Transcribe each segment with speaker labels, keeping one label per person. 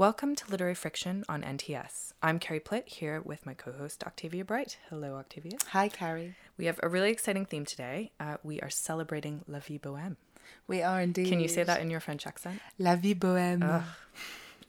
Speaker 1: Welcome to Literary Friction on NTS. I'm Carrie Plitt here with my co host Octavia Bright. Hello, Octavia.
Speaker 2: Hi, Carrie.
Speaker 1: We have a really exciting theme today. Uh, we are celebrating La Vie Boheme.
Speaker 2: We are indeed.
Speaker 1: Can you say that in your French accent?
Speaker 2: La Vie Boheme.
Speaker 1: Ugh,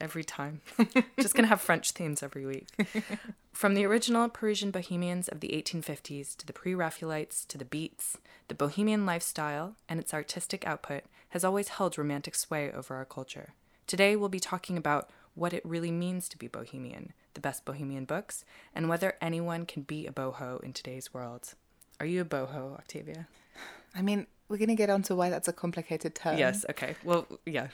Speaker 1: every time. Just gonna have French themes every week. From the original Parisian bohemians of the 1850s to the pre Raphaelites to the Beats, the bohemian lifestyle and its artistic output has always held romantic sway over our culture. Today we'll be talking about what it really means to be bohemian, the best bohemian books, and whether anyone can be a boho in today's world. Are you a boho, Octavia?
Speaker 2: I mean, we're going to get onto why that's a complicated term.
Speaker 1: Yes, okay. Well, yeah.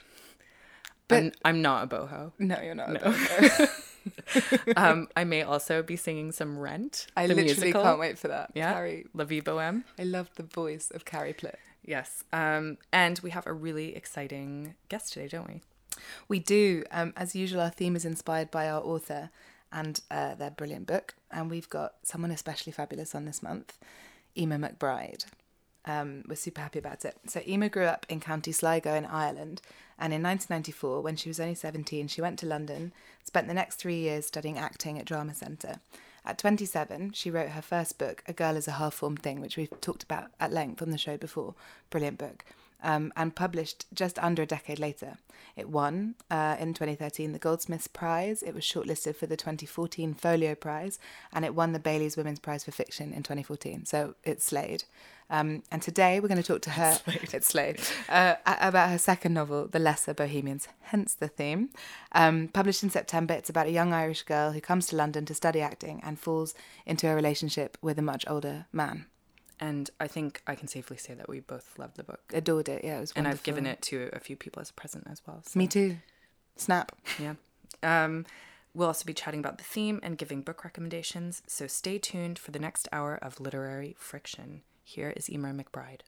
Speaker 2: But-
Speaker 1: I'm, I'm not a boho.
Speaker 2: No, you're not. a
Speaker 1: No.
Speaker 2: boho.
Speaker 1: um, I may also be singing some Rent.
Speaker 2: I
Speaker 1: the
Speaker 2: literally
Speaker 1: musical.
Speaker 2: can't wait for that.
Speaker 1: Yeah,
Speaker 2: Carrie,
Speaker 1: La Vie Boheme.
Speaker 2: I love the voice of Carrie Plitt.
Speaker 1: Yes. Um, and we have a really exciting guest today, don't we?
Speaker 2: We do. Um, as usual, our theme is inspired by our author and uh, their brilliant book. And we've got someone especially fabulous on this month, Eimear McBride. Um, we're super happy about it. So, Emma grew up in County Sligo in Ireland. And in 1994, when she was only 17, she went to London, spent the next three years studying acting at Drama Centre. At 27, she wrote her first book, A Girl is a Half Formed Thing, which we've talked about at length on the show before. Brilliant book. Um, and published just under a decade later. It won uh, in 2013 the Goldsmiths Prize. It was shortlisted for the 2014 Folio Prize, and it won the Bailey's Women's Prize for Fiction in 2014. So it's slayed. Um, and today we're going to talk to her. It's slayed. Uh, about her second novel, The Lesser Bohemians, hence the theme. Um, published in September, it's about a young Irish girl who comes to London to study acting and falls into a relationship with a much older man.
Speaker 1: And I think I can safely say that we both loved the book.
Speaker 2: Adored it. Yeah, it was Wonderful.
Speaker 1: And I've given it to a few people as a present as well. so-
Speaker 2: Me too. Snap.
Speaker 1: Yeah. Um, we'll also be chatting about the theme and giving book recommendations. So stay tuned for the next hour of literary friction. Here is Eimear McBride.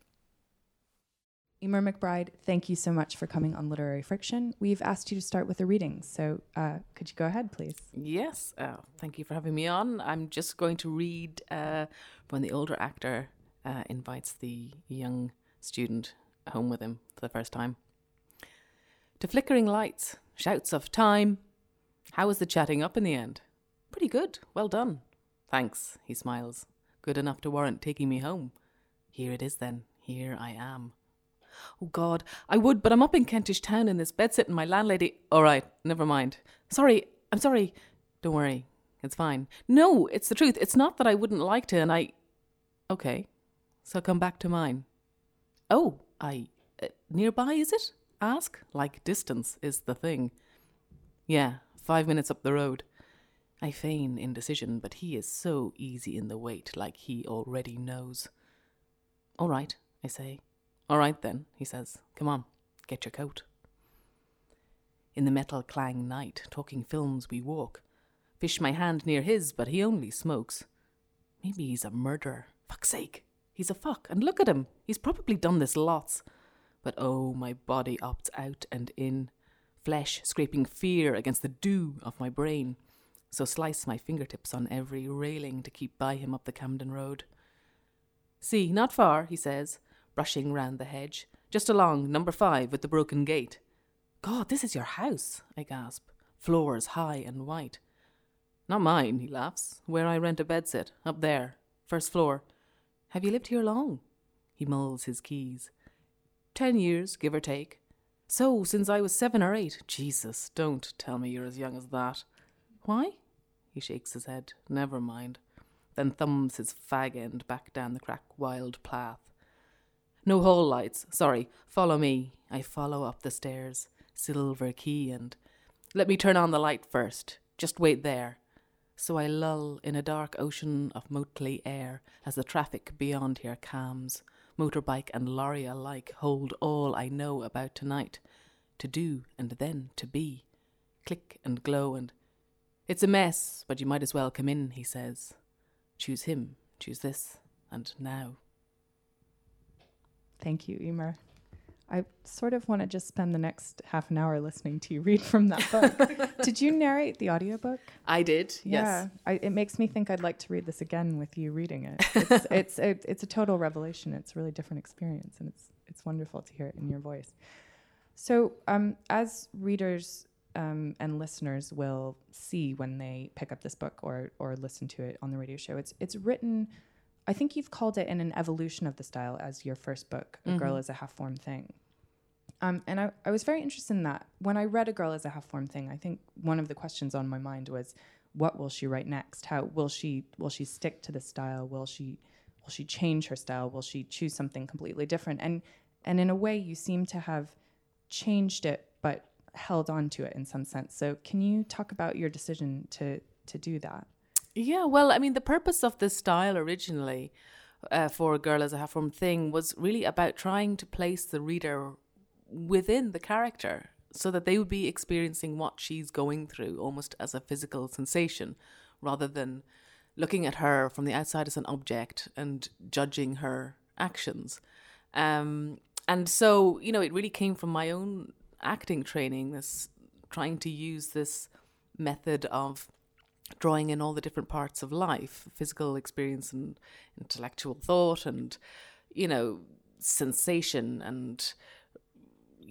Speaker 3: Eimear McBride, thank you so much for coming on Literary Friction. We've asked you to start with a reading, so uh, could you go ahead, please?
Speaker 4: Yes, uh, thank you for having me on. I'm just going to read uh, when the older actor uh, invites the young student home with him for the first time. To flickering lights, shouts of time. How was the chatting up in the end? Pretty good, well done. Thanks, he smiles. Good enough to warrant taking me home. Here it is then, here I am. Oh God, I would, but I'm up in Kentish Town in this bed sitting my landlady. All right, never mind. Sorry, I'm sorry. Don't worry, it's fine. No, it's the truth. It's not that I wouldn't like to, and I. Okay, so come back to mine. Oh, I. Uh, nearby, is it? Ask? Like distance is the thing. Yeah, five minutes up the road. I feign indecision, but he is so easy in the wait, like he already knows. All right, I say. All right then, he says. Come on, get your coat. In the metal clang night, talking films we walk. Fish my hand near his, but he only smokes. Maybe he's a murderer. Fuck's sake. He's a fuck, and look at him. He's probably done this lots. But oh, my body opts out and in. Flesh scraping fear against the dew of my brain. So slice my fingertips on every railing to keep by him up the Camden Road. See, not far, he says, brushing round the hedge. Just along, number five, with the broken gate. God, this is your house, I gasp. Floors high and white. Not mine, he laughs. Where I rent a bedsit, up there, first floor. Have you lived here long? He mulls his keys. Ten years, give or take. So, since I was seven or eight. Jesus, don't tell me you're as young as that. Why? He shakes his head. Never mind. Then thumbs his fag end back down the crack wild path. No hall lights. Sorry. Follow me. I follow up the stairs. Silver key and. Let me turn on the light first. Just wait there. So I lull in a dark ocean of motley air as the traffic beyond here calms. Motorbike and lorry alike hold all I know about tonight. To do and then to be. Click and glow and. It's a mess, but you might as well come in, he says. Choose him, choose this, and now.
Speaker 3: Thank you, Eimear. I sort of want to just spend the next half an hour listening to you read from that book. Did you narrate the audiobook?
Speaker 4: I did,
Speaker 3: Yeah, I, it makes me think I'd like to read this again with you reading it. It's it's a, it's a total revelation. It's a really different experience, and it's it's wonderful to hear it in your voice. So, um, as readers
Speaker 1: um, and listeners will see when they pick up this book or or listen to it on the radio show. It's it's written. I think you've called it in an evolution of the style as your first book, A Girl is a Half Formed Thing. Um, and I, I was very interested in that. When I read A Girl as a Half Formed Thing, I think one of the questions on my mind was, what will she write next? How will she will she stick to the style? Will she will she change her style? Will she choose something completely different? And and in a way, you seem to have changed it, but held on to it in some sense. So, can you talk about your decision to to do that?
Speaker 4: Yeah, well, I mean, the purpose of this style originally uh, for a girl as a half formed thing was really about trying to place the reader within the character so that they would be experiencing what she's going through almost as a physical sensation rather than looking at her from the outside as an object and judging her actions. Um, and so, you know, it really came from my own acting training, this trying to use this method of drawing in all the different parts of life physical experience and intellectual thought and you know sensation and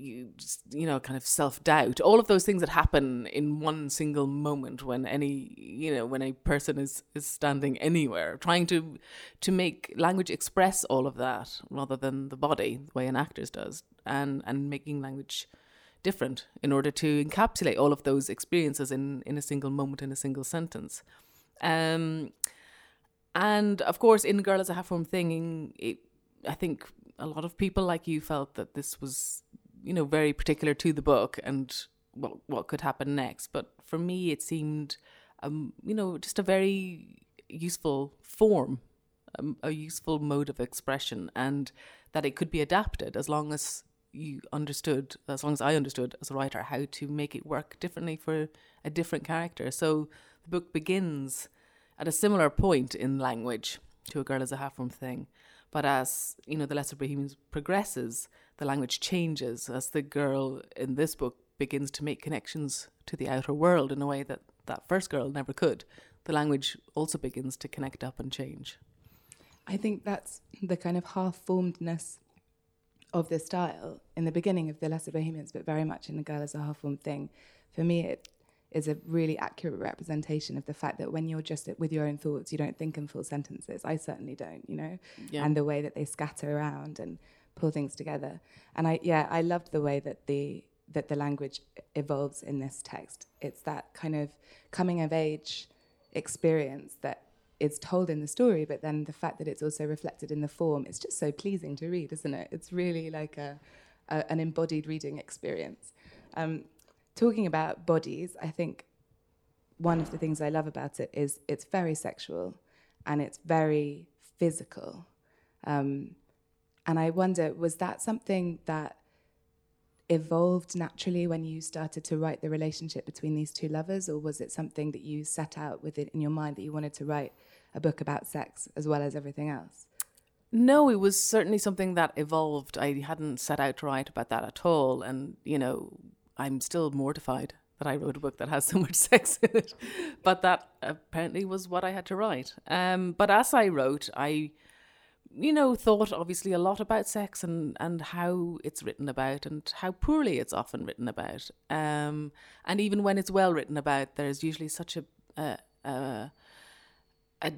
Speaker 4: you you know kind of self-doubt. All of those things that happen in one single moment when any you know when a person is is standing anywhere trying to to make language express all of that rather than the body the way an actor's does and and making language different in order to encapsulate all of those experiences in in a single moment in a single sentence. Um and of course in girl as a half form thing it, i think a lot of people like you felt that this was you know very particular to the book and what what could happen next. But for me it seemed um you know just a very useful form um, a useful mode of expression and that it could be adapted as long as you understood as long as I understood as a writer how to make it work differently for a different character. So the book begins at a similar point in language to a girl as a half formed thing but as you know the lesser bohemians progresses the language changes as the girl in this book begins to make connections to the outer world in a way that that first girl never could. The language also begins to connect up and change.
Speaker 2: I think that's the kind of half formedness of the style in the beginning of the Lesser Bohemians, but very much in the Girl as a half formed thing. For me, it is a really accurate representation of the fact that when you're just with your own thoughts, you don't think in full sentences. I certainly don't, you know, yeah. and the way that they scatter around and pull things together. And I yeah, I loved the way that the that the language evolves in this text. It's that kind of coming of age experience that is told in the story, but then the fact that it's also reflected in the form, it's just so pleasing to read, isn't it? It's really like a, a an embodied reading experience. Um, talking about bodies, I think one of the things I love about it is it's very sexual and it's very physical. Um, and I wonder, was that something that evolved naturally when you started to write the relationship between these two lovers, or was it something that you set out with it in your mind that you wanted to write a book about sex as well as everything else?
Speaker 4: No, it was certainly something that evolved. I hadn't set out to write about that at all. And, you know, I'm still mortified that I wrote a book that has so much sex in it. But that apparently was what I had to write. Um, but as I wrote, I you know, thought obviously a lot about sex and, and how it's written about and how poorly it's often written about. Um, and even when it's well written about, there's usually such a a, a, a,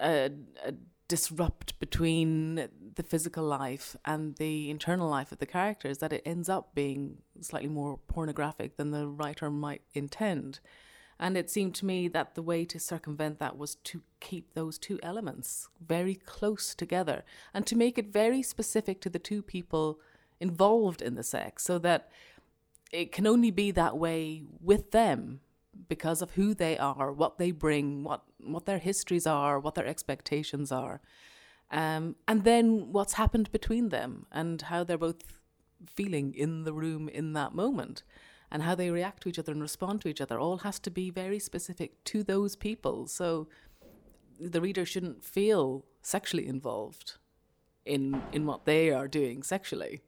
Speaker 4: a, a disrupt between the physical life and the internal life of the characters that it ends up being slightly more pornographic than the writer might intend. And it seemed to me that the way to circumvent that was to keep those two elements very close together and to make it very specific to the two people involved in the sex so that it can only be that way with them because of who they are, what they bring, what what their histories are, what their expectations are. Um, and then what's happened between them and how they're both feeling in the room in that moment and how they react to each other and respond to each other all has to be very specific to those people. So the reader shouldn't feel sexually involved in in what they are doing sexually.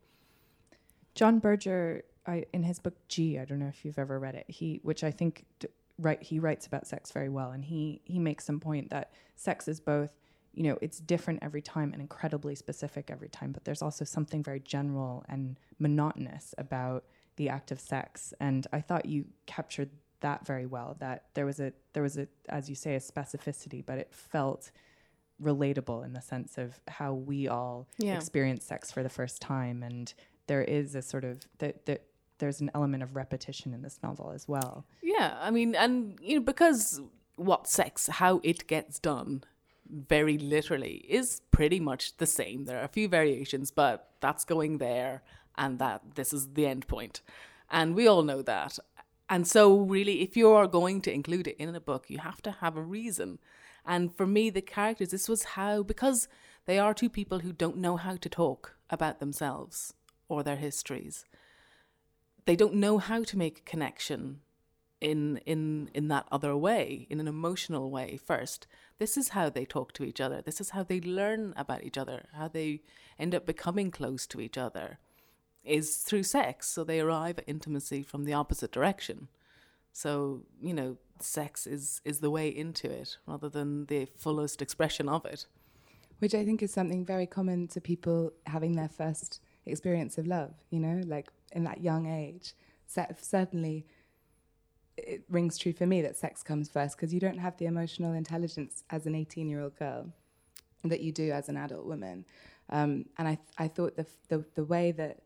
Speaker 1: John Berger, I, in his book G, I don't know if you've ever read it. He, which I think, d- right, he writes about sex very well, and he he makes some point that sex is both, you know, it's different every time and incredibly specific every time, but there's also something very general and monotonous about
Speaker 3: the act of sex. And I thought you captured that very well. That there was a there was a as you say a specificity, but it felt relatable in the sense of how we all
Speaker 4: Yeah.
Speaker 3: experience sex for the first time and there is a sort of that that there's an element of repetition in this novel as well.
Speaker 4: Yeah, I mean, and you know, because what sex, how it gets done, very literally, is pretty much the same. There are a few variations, but that's going there, and that this is the end point, and we all know that. And so, really, if you are going to include it in a book, you have to have a reason. And for me, the characters, this was how because they are two people who don't know how to talk about themselves or their histories they don't know how to make a connection in in in that other way in an emotional way first. This is how they talk to each other. This is how they learn about each other. How they end up becoming close to each other is through sex. So they arrive at intimacy from the opposite direction. So you know sex is is the way into it rather than the fullest expression of it.
Speaker 2: Which I think is something very common to people having their first experience of love, you know, like in that young age. Cer- certainly, it rings true for me that sex comes first because you don't have the emotional intelligence as an 18 year old girl that you do as an adult woman. Um, and I, I thought the, the, the way that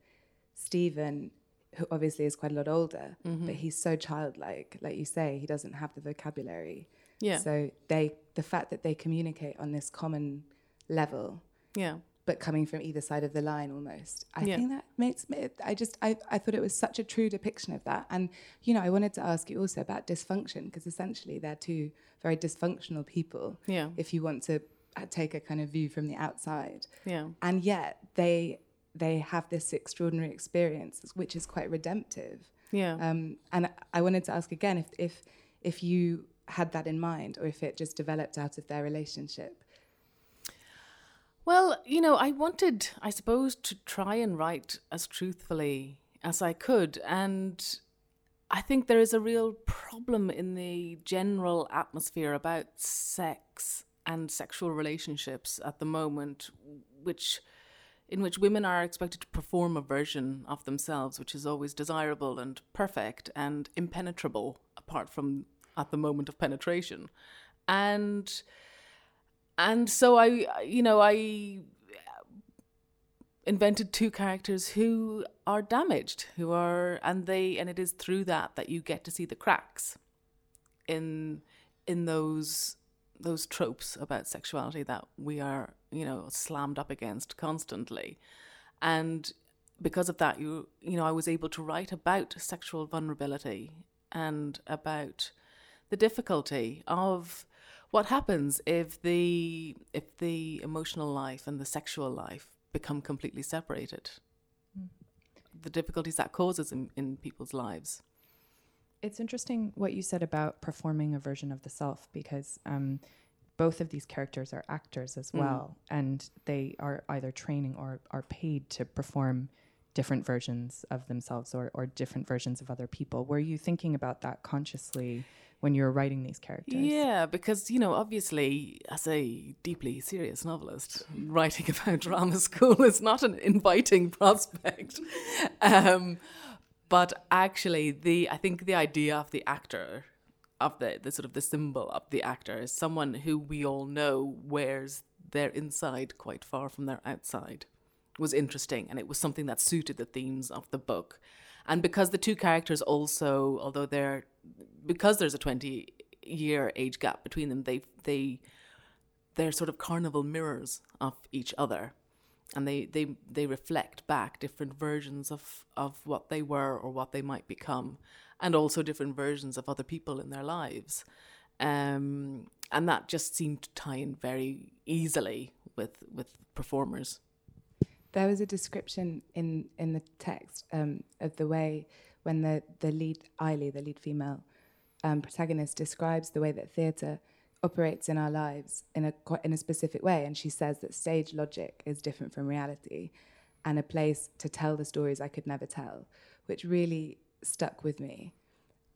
Speaker 2: Stephen, who obviously is quite a lot older, but he's so childlike, like you say, he doesn't have the vocabulary.
Speaker 4: yeah
Speaker 2: So they, the fact that they communicate on this common level,
Speaker 4: yeah
Speaker 2: but coming from either side of the line almost, I
Speaker 4: Yeah.
Speaker 2: think that makes me. I just, I, I thought it was such a true depiction of that. And you know, I wanted to ask you also about dysfunction because essentially they're two very dysfunctional people.
Speaker 4: yeah
Speaker 2: If you want to uh, take a kind of view from the outside,
Speaker 4: yeah
Speaker 2: and yet they they have this extraordinary experience, which is quite redemptive.
Speaker 4: yeah
Speaker 2: Um, and I wanted to ask again if, if if you had that in mind, or if it just developed out of their relationship.
Speaker 4: Well, you know, I wanted, I suppose, to try and write as truthfully as I could. And I think there is a real problem in the general atmosphere about sex and sexual relationships at the moment, which in which women are expected to perform a version of themselves which is always desirable and perfect and impenetrable apart from at the moment of penetration. And and so I, you know, I invented two characters who are damaged, who are, and they, and it is through that that you get to see the cracks in in those those tropes about sexuality that we are, you know, slammed up against constantly, and because of that, you you know, I was able to write about sexual vulnerability and about the difficulty of what happens if the if the emotional life and the sexual life become completely separated? The difficulties that causes in, in people's lives.
Speaker 3: It's interesting what you said about performing a version of the self because um, both of these characters are actors as well, and they are either training or are paid to perform different versions of themselves or, or different versions of other people. Were you thinking about that consciously when you were writing these characters?
Speaker 4: yeah because you know obviously as a deeply serious novelist writing about drama school is not an inviting prospect um, but actually the i think the idea of the actor of the, the sort of the symbol of the actor is someone who we all know wears their inside quite far from their outside was interesting and it was something that suited the themes of the book and because the two characters also although they're because there's a 20 year age gap between them they they they're sort of carnival mirrors of each other. And they they they reflect back different versions of of what they were or what they might become and also different versions of other people in their lives. Um and that just seemed to tie in very easily with with performers
Speaker 2: There was a description in in the text um, of the way when the the lead Eily, the lead female um, protagonist, describes the way that theatre operates in our lives in a in a specific way, and she says that stage logic is different from reality, and a place to tell the stories I could never tell, which really stuck with me.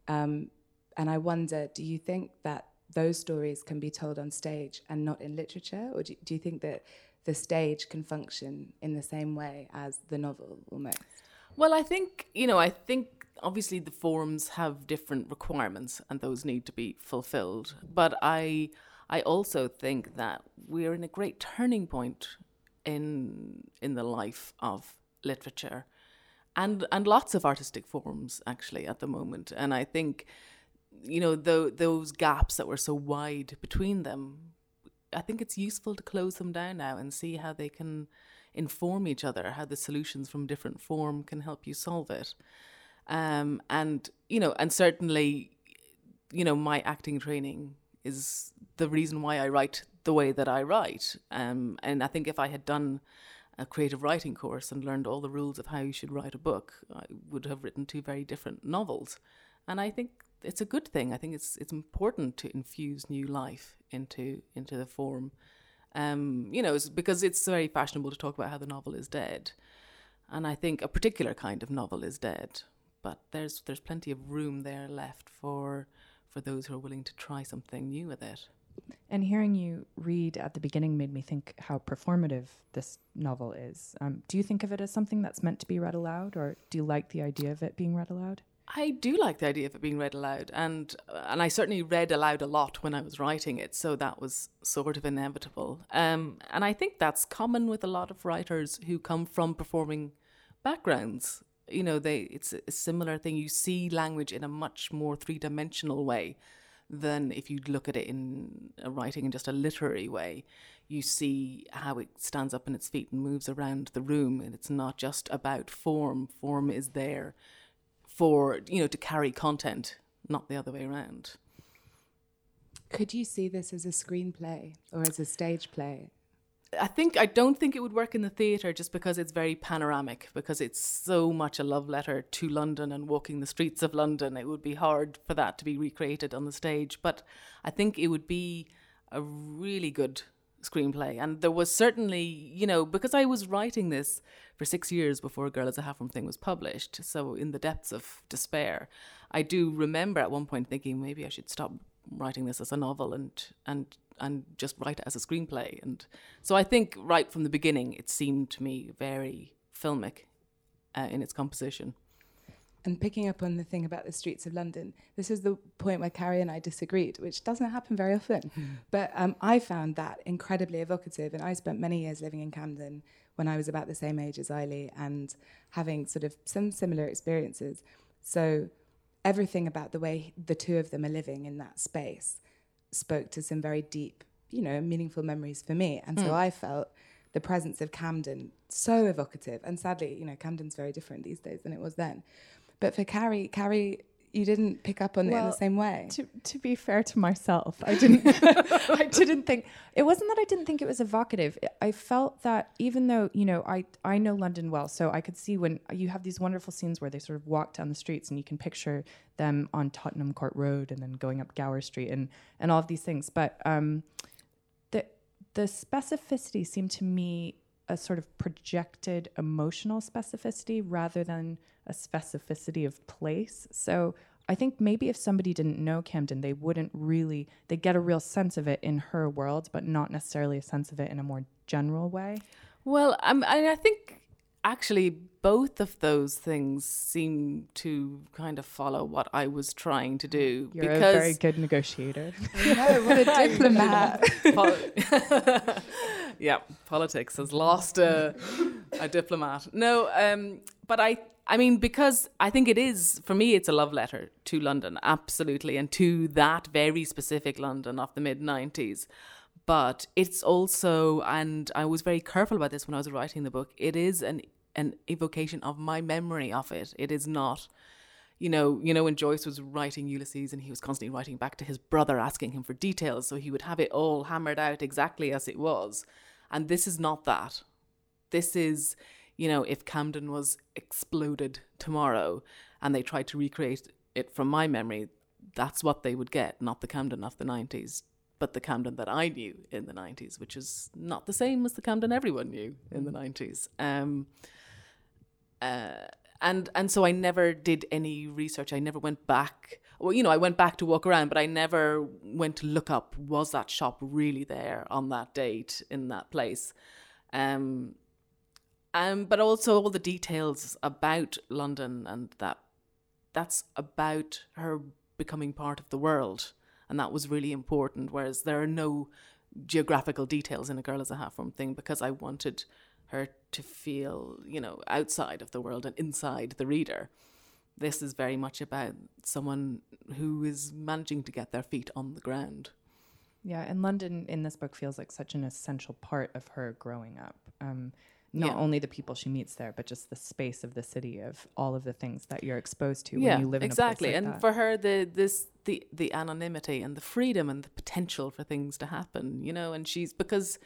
Speaker 2: Um, and I wonder, do you think that those stories can be told on stage and not in literature, or do, do you think that the stage can function in the same way as the novel almost?
Speaker 4: Well, I think, you know, I think obviously the forms have different requirements and those need to be fulfilled. But I I also think that we're in a great turning point in in the life of literature and and lots of artistic forms actually at the moment. And I think you know, the, those gaps that were so wide between them, I think it's useful to close them down now and see how they can inform each other, how the solutions from different form can help you solve it. Um, and, you know, and certainly, you know, my acting training is the reason why I write the way that I write. Um, and I think if I had done a creative writing course and learned all the rules of how you should write a book, I would have written two very different novels. And I think it's a good thing. I think it's it's important to infuse new life into into the form. Um, you know, it's because it's very fashionable to talk about how the novel is dead, and I think a particular kind of novel is dead. But there's there's plenty of room there left for for those who are willing to try something new with it.
Speaker 1: And hearing you read at the beginning made me think how performative this novel is. Um, do you think of it as something that's meant to be read aloud, or do you like the idea of it being read aloud?
Speaker 4: I do like the idea of it being read aloud, and and I certainly read aloud a lot when I was writing it, so that was sort of inevitable. Um, and I think that's common with a lot of writers who come from performing backgrounds. You know, they it's a similar thing. You see language in a much more three dimensional way than if you look at it in writing in just a literary way. You see how it stands up on its feet and moves around the room, and it's not just about form. Form is there for you know to carry content, not the other way around.
Speaker 2: Could you see this as a screenplay or as a stage play?
Speaker 4: I think I don't think it would work in the theatre just because it's very panoramic, because it's so much a love letter to London and walking the streets of London. It would be hard for that to be recreated on the stage. But I think it would be a really good screenplay. And there was certainly, you know, because I was writing this for six years before Girl is a Half thing was published, so in the depths of despair, I do remember at one point thinking maybe I should stop writing this as a novel and and and just write it as a screenplay. And so I think right from the beginning, it seemed to me very filmic uh, in its composition.
Speaker 2: And picking up on the thing about the streets of London, this is the point where Carrie and I disagreed, which doesn't happen very often. but um, I found that incredibly evocative. And I spent many years living in Camden when I was about the same age as Eily and having sort of some similar experiences. So everything about the way the two of them are living in that space spoke to some very deep, you know, meaningful memories for me. And mm. so hmm. I felt the presence of Camden so evocative. And sadly, you know, Camden's very different these days than it was then. But for Carrie, Carrie, you didn't pick up on well, it in the same way.
Speaker 1: To, to be fair to myself, I didn't. I didn't think it wasn't that I didn't think it was evocative. I felt that even though you know I I know London well, so I could see when you have these wonderful scenes where they sort of walk down the streets and you can picture them on Tottenham Court Road and then going up Gower Street and and all of these things. But um, the the specificity seemed to me a sort of projected emotional specificity rather than a specificity of place. So I think maybe if somebody didn't know Camden, they wouldn't really they get a real sense of it in her world, but not necessarily a sense of it in a more general way.
Speaker 4: Well, um, I, I think actually both of those things seem to kind of follow what I was trying to do.
Speaker 1: You're because a very good negotiator.
Speaker 2: no, what a diplomat.
Speaker 4: yeah, politics has lost a, a diplomat. No, um, but I I mean, because I think it is, for me, it's a love letter to London, absolutely, and to that very specific London of the mid 90s. But it's also, and I was very careful about this when I was writing the book, it is an, an evocation of my memory of it. It is not, you know, you know, when Joyce was writing Ulysses and he was constantly writing back to his brother asking him for details, so he would have it all hammered out exactly as it was. And this is not that. This is you know, if Camden was exploded tomorrow and they tried to recreate it from my memory, that's what they would get, not the Camden of the 90s, but the Camden that I knew in the 90s, which is not the same as the Camden everyone knew in the 90s. Um, uh, and and so I never did any research. I never went back. Well, you know, I went back to walk around, but I never went to look up was that shop really there on that date in that place. Um, um, but also all the details about London and that that's about her becoming part of the world, and that was really important. Whereas there are no geographical details in a girl as a half formed thing because I wanted her to feel, you know, outside of the world and inside the reader. This is very much about someone who is managing to get their feet on the ground.
Speaker 1: Yeah, and London in this book feels like such an essential part of her growing up. Um, not
Speaker 4: Yeah.
Speaker 1: only the people she meets there, but just the space of the city of all of the things that you're exposed to
Speaker 4: yeah,
Speaker 1: when you live in
Speaker 4: exactly.
Speaker 1: a place like
Speaker 4: and
Speaker 1: that.
Speaker 4: for her, the this the the anonymity and the freedom and the potential for things to happen, you know, and she's because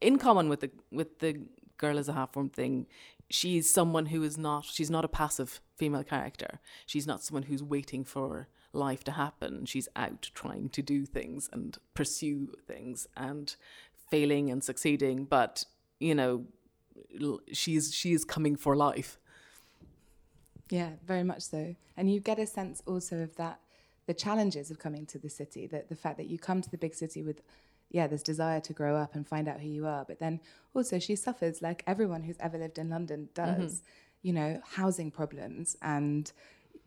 Speaker 4: in common with the with the girl as a half formed thing, she's someone who is not she's not a passive female character. She's not someone who's waiting for life to happen. She's out trying to do things and pursue things and failing and succeeding, but you know, she's she's coming for life.
Speaker 2: Yeah, very much so. And you get a sense also of that the challenges of coming to the city, that the fact that you come to the big city with yeah, this desire to grow up and find out who you are, but then also she suffers like everyone who's ever lived in London does, mm-hmm. you know, housing problems and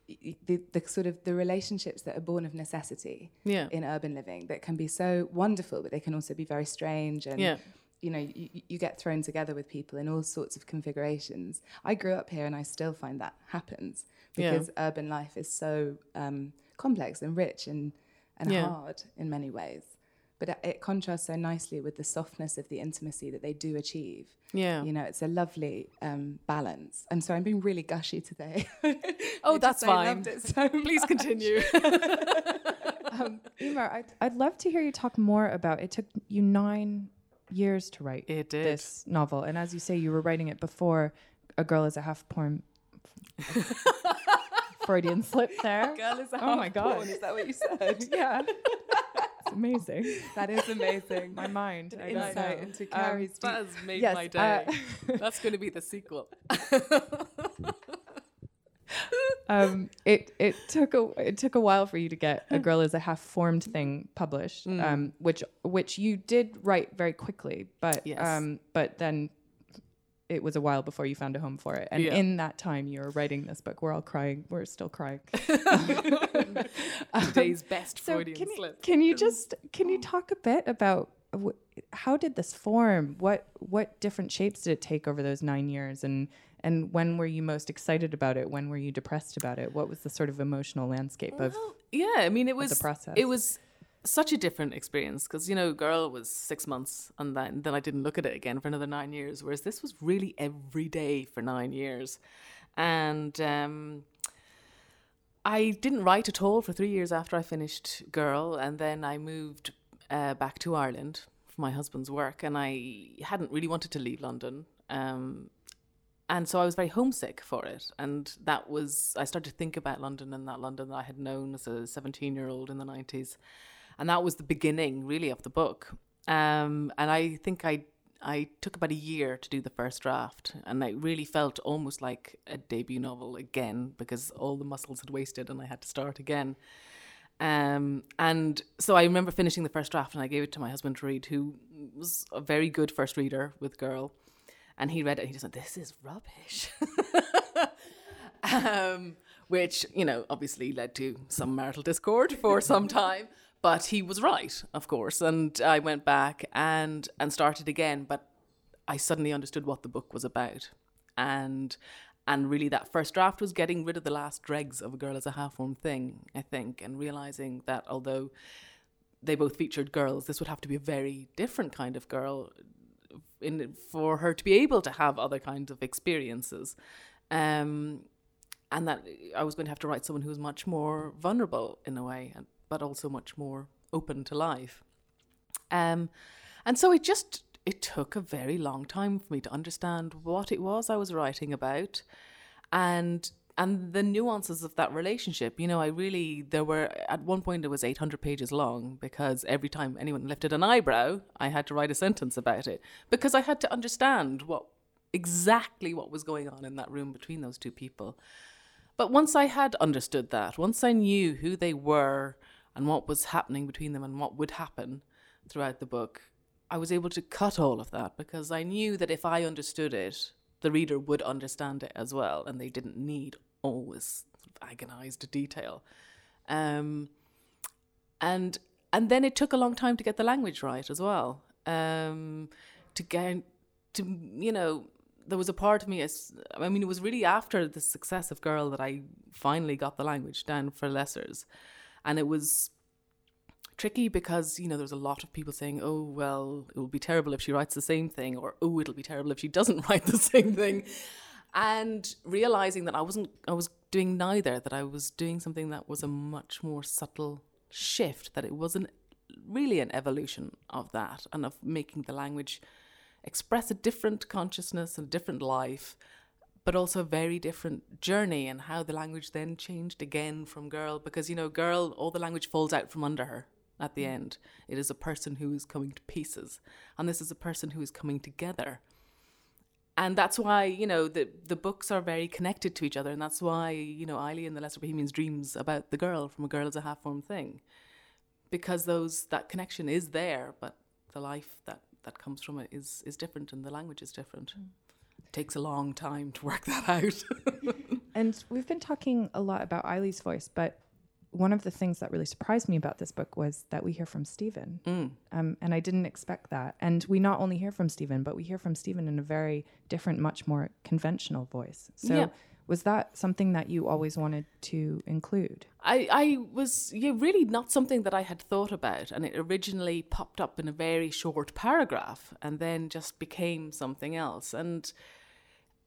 Speaker 2: the, the sort of the relationships that are born of necessity
Speaker 4: Yeah.
Speaker 2: in urban living that can be so wonderful, but they can also be very strange and
Speaker 4: Yeah.
Speaker 2: You know you, you get thrown together with people in all sorts of configurations i grew up here and i still find that happens
Speaker 4: Yeah.
Speaker 2: because urban life is so um, complex and rich and, and
Speaker 4: Yeah.
Speaker 2: hard in many ways but it, it contrasts so nicely with the softness of the intimacy that they do achieve
Speaker 4: Yeah.
Speaker 2: you know it's a lovely um, balance i'm sorry i'm being really gushy today
Speaker 4: Oh,
Speaker 2: I
Speaker 4: that's
Speaker 2: just- I
Speaker 4: fine.
Speaker 2: loved it so
Speaker 4: Please continue.
Speaker 1: um, Eimear, I'd, I'd love to hear you talk more about. It took you nine years to write
Speaker 4: It did.
Speaker 1: this novel, and as you say, you were writing it before a girl is a half porn. Freudian slip there.
Speaker 2: Girl is a
Speaker 1: Oh my God.
Speaker 2: porn, is that what you said
Speaker 1: yeah, it's amazing.
Speaker 2: that is amazing
Speaker 1: My mind. I
Speaker 2: insight into
Speaker 1: Um,
Speaker 2: Carrie's deep
Speaker 4: That has made
Speaker 1: yes,
Speaker 4: my
Speaker 1: uh,
Speaker 4: day. That's going to be the sequel.
Speaker 1: Um, it it took a it took a while for you to get a girl is a half formed thing published, um, which which you did write very quickly, but
Speaker 4: Yes.
Speaker 1: um, but then it was a while before you found a home for it, and
Speaker 4: Yeah.
Speaker 1: in that time you were writing this book. We're all crying. We're still crying.
Speaker 4: Today's best
Speaker 1: So
Speaker 4: Freudian
Speaker 1: can you,
Speaker 4: slip.
Speaker 1: can you just can you talk a bit about how did this form? What what different shapes did it take over those nine years? And and when were you most excited about it? When were you depressed about it? What was the sort of emotional landscape of?
Speaker 4: Yeah, I mean, it was
Speaker 1: process.
Speaker 4: It was such a different experience because you know, girl was six months, and then then I didn't look at it again for another nine years. Whereas this was really every day for nine years, and um, I didn't write at all for three years after I finished Girl, and then I moved uh, back to Ireland for my husband's work, and I hadn't really wanted to leave London. Um, and so I was very homesick for it, and that was I started to think about London and that London that I had known as a seventeen-year-old in the nineties, and that was the beginning, really, of the book. Um, and I think I I took about a year to do the first draft, and it really felt almost like a debut novel again because all the muscles had wasted and I had to start again. Um, and so I remember finishing the first draft, and I gave it to my husband to read, who was a very good first reader with Girl, and he read it. and He just went, "This is rubbish." um, which you know obviously led to some marital discord for some time. But he was right, of course, and I went back and and started again. But I suddenly understood what the book was about, and and really that first draft was getting rid of the last dregs of a girl as a half formed thing, I think, and realizing that although they both featured girls, this would have to be a very different kind of girl in for her to be able to have other kinds of experiences. Um, and that I was going to have to write someone who was much more vulnerable in a way, but also much more open to life. Um, and so it just it took a very long time for me to understand what it was I was writing about, and and the nuances of that relationship. You know, I really there were at one point it was eight hundred pages long because every time anyone lifted an eyebrow, I had to write a sentence about it because I had to understand what exactly what was going on in that room between those two people. But once I had understood that, once I knew who they were and what was happening between them and what would happen throughout the book, I was able to cut all of that because I knew that if I understood it the reader would understand it as well, and they didn't need of agonized detail. Um, and and then it took a long time to get the language right as well. Um, to get to you know there was a part of me as I mean it was really after the success of Girl that I finally got the language down for lessers, and it was tricky because you know there's a lot of people saying oh well it will be terrible if she writes the same thing or oh it'll be terrible if she doesn't write the same thing. And realizing that I wasn't I was doing neither that I was doing something that was a much more subtle shift that it wasn't really an evolution of that and of making the language express a different consciousness and a different life but also a very different journey and how the language then changed again from girl because you know girl all the language falls out from under her at the mm. end. It is a person who is coming to pieces and this is a person who is coming together. And that's why you know the the books are very connected to each other and that's why you know Eileen and the Lesser Bohemians dreams about the girl from a girl as a half formed thing. Because those that connection is there but the life that that comes from it is is different and the language is different. Mm. It takes a long time to work that out.
Speaker 3: And we've been talking a lot about Eileen's voice, but one of the things that really surprised me about this book was that we hear from Stephen. Um, and I didn't expect that. And we not only hear from Stephen, but we hear from Stephen in a very different, much more conventional voice. So
Speaker 4: Yeah.
Speaker 3: was that something that you always wanted to include?
Speaker 4: I, I was yeah, really not something that I had thought about, and it originally popped up in a very short paragraph, and then just became something else. And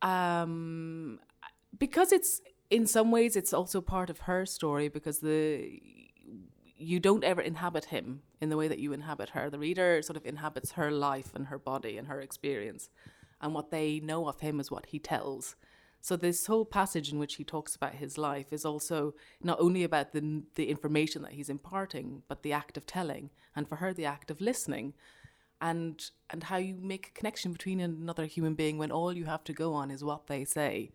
Speaker 4: um, because it's in some ways it's also part of her story because the you don't ever inhabit him in the way that you inhabit her. The reader sort of inhabits her life and her body and her experience, and what they know of him is what he tells. So this whole passage in which he talks about his life is also not only about the the information that he's imparting, but the act of telling, and for her the act of listening, and and how you make a connection between another human being when all you have to go on is what they say,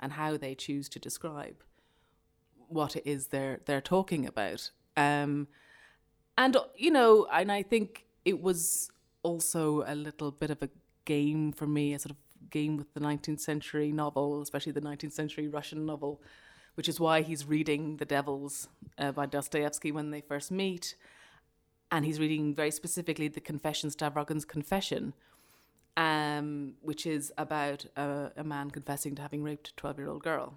Speaker 4: and how they choose to describe what it is they're they're talking about. Um, and you know, and I think it was also a little bit of a game for me, a sort of game with the 19th century novel, especially the 19th century Russian novel, which is why he's reading The Devils uh, by Dostoevsky when they first meet. And he's reading very specifically the confession, Stavrogin's confession, um, which is about a, a man confessing to having raped a 12 year old girl.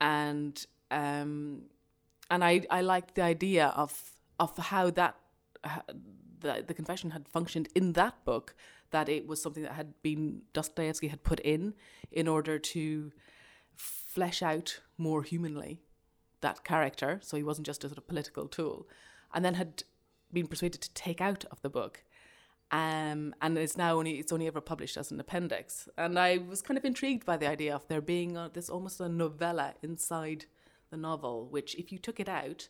Speaker 4: And um, and I, I liked the idea of of how that the, the confession had functioned in that book that it was something that had been Dostoevsky had put in in order to flesh out more humanly that character so he wasn't just a sort of political tool and then had been persuaded to take out of the book um, and it's now only it's only ever published as an appendix and I was kind of intrigued by the idea of there being a, this almost a novella inside the novel which if you took it out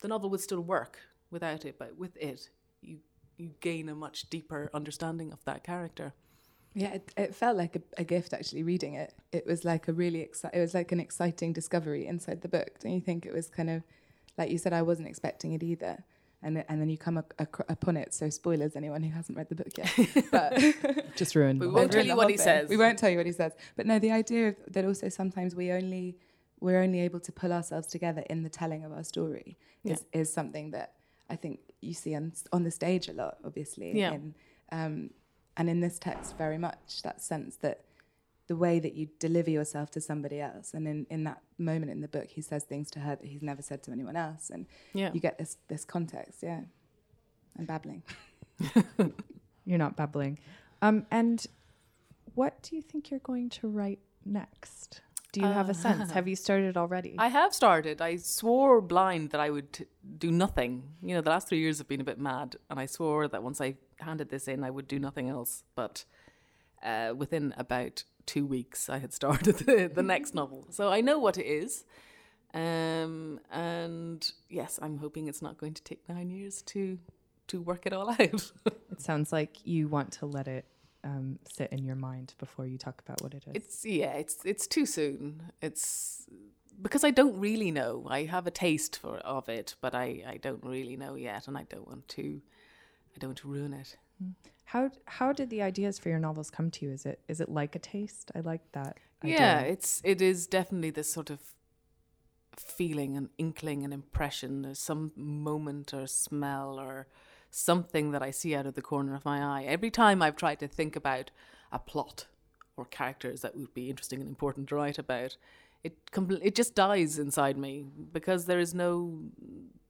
Speaker 4: the novel would still work without it but with it you you gain a much deeper understanding of that character
Speaker 2: Yeah, it, it felt like a, a gift actually reading it. It was like a really exci- it was like an exciting discovery inside the book. Don't you think it was kind of like you said I wasn't expecting it either. And th- and then you come ac- ac- upon it. So spoilers, anyone who hasn't read the book yet. But
Speaker 3: Just ruined.
Speaker 4: We won't tell you what he
Speaker 2: thing.
Speaker 4: says.
Speaker 2: We won't tell you what he says. But no, the idea of, that also sometimes we only we're only able to pull ourselves together in the telling of our story is is something that I think you see on on the stage a lot, obviously.
Speaker 4: Yeah.
Speaker 2: And um, and in this text, very much that sense that the way that you deliver yourself to somebody else, and in in that moment in the book, he says things to her that he's never said to anyone else, and
Speaker 4: Yeah.
Speaker 2: you get this this context, yeah. And babbling.
Speaker 3: You're not babbling. Um, and what do you think you're going to write next? Do you have a sense? Have you started already?
Speaker 4: I have started. I swore blind that I would t- do nothing. You know, the last three years have been a bit mad, and I swore that once I handed this in, I would do nothing else. But uh, within about two weeks, I had started the, the next novel, so I know what it is. Um, and yes, I'm hoping it's not going to take nine years to to work it all out.
Speaker 3: it sounds like you want to let it um, sit in your mind before you talk about what it is.
Speaker 4: It's yeah, it's it's too soon. It's because I don't really know. I have a taste for of it, but I I don't really know yet, and I don't want to I don't want to ruin it.
Speaker 3: How how did the ideas for your novels come to you? Is it is it like a taste? I like that.
Speaker 4: Yeah, it's it is definitely this sort of feeling and inkling and impression. There's some moment or smell or something that I see out of the corner of my eye. Every time I've tried to think about a plot or characters that would be interesting and important to write about, it compl- it just dies inside me because there is no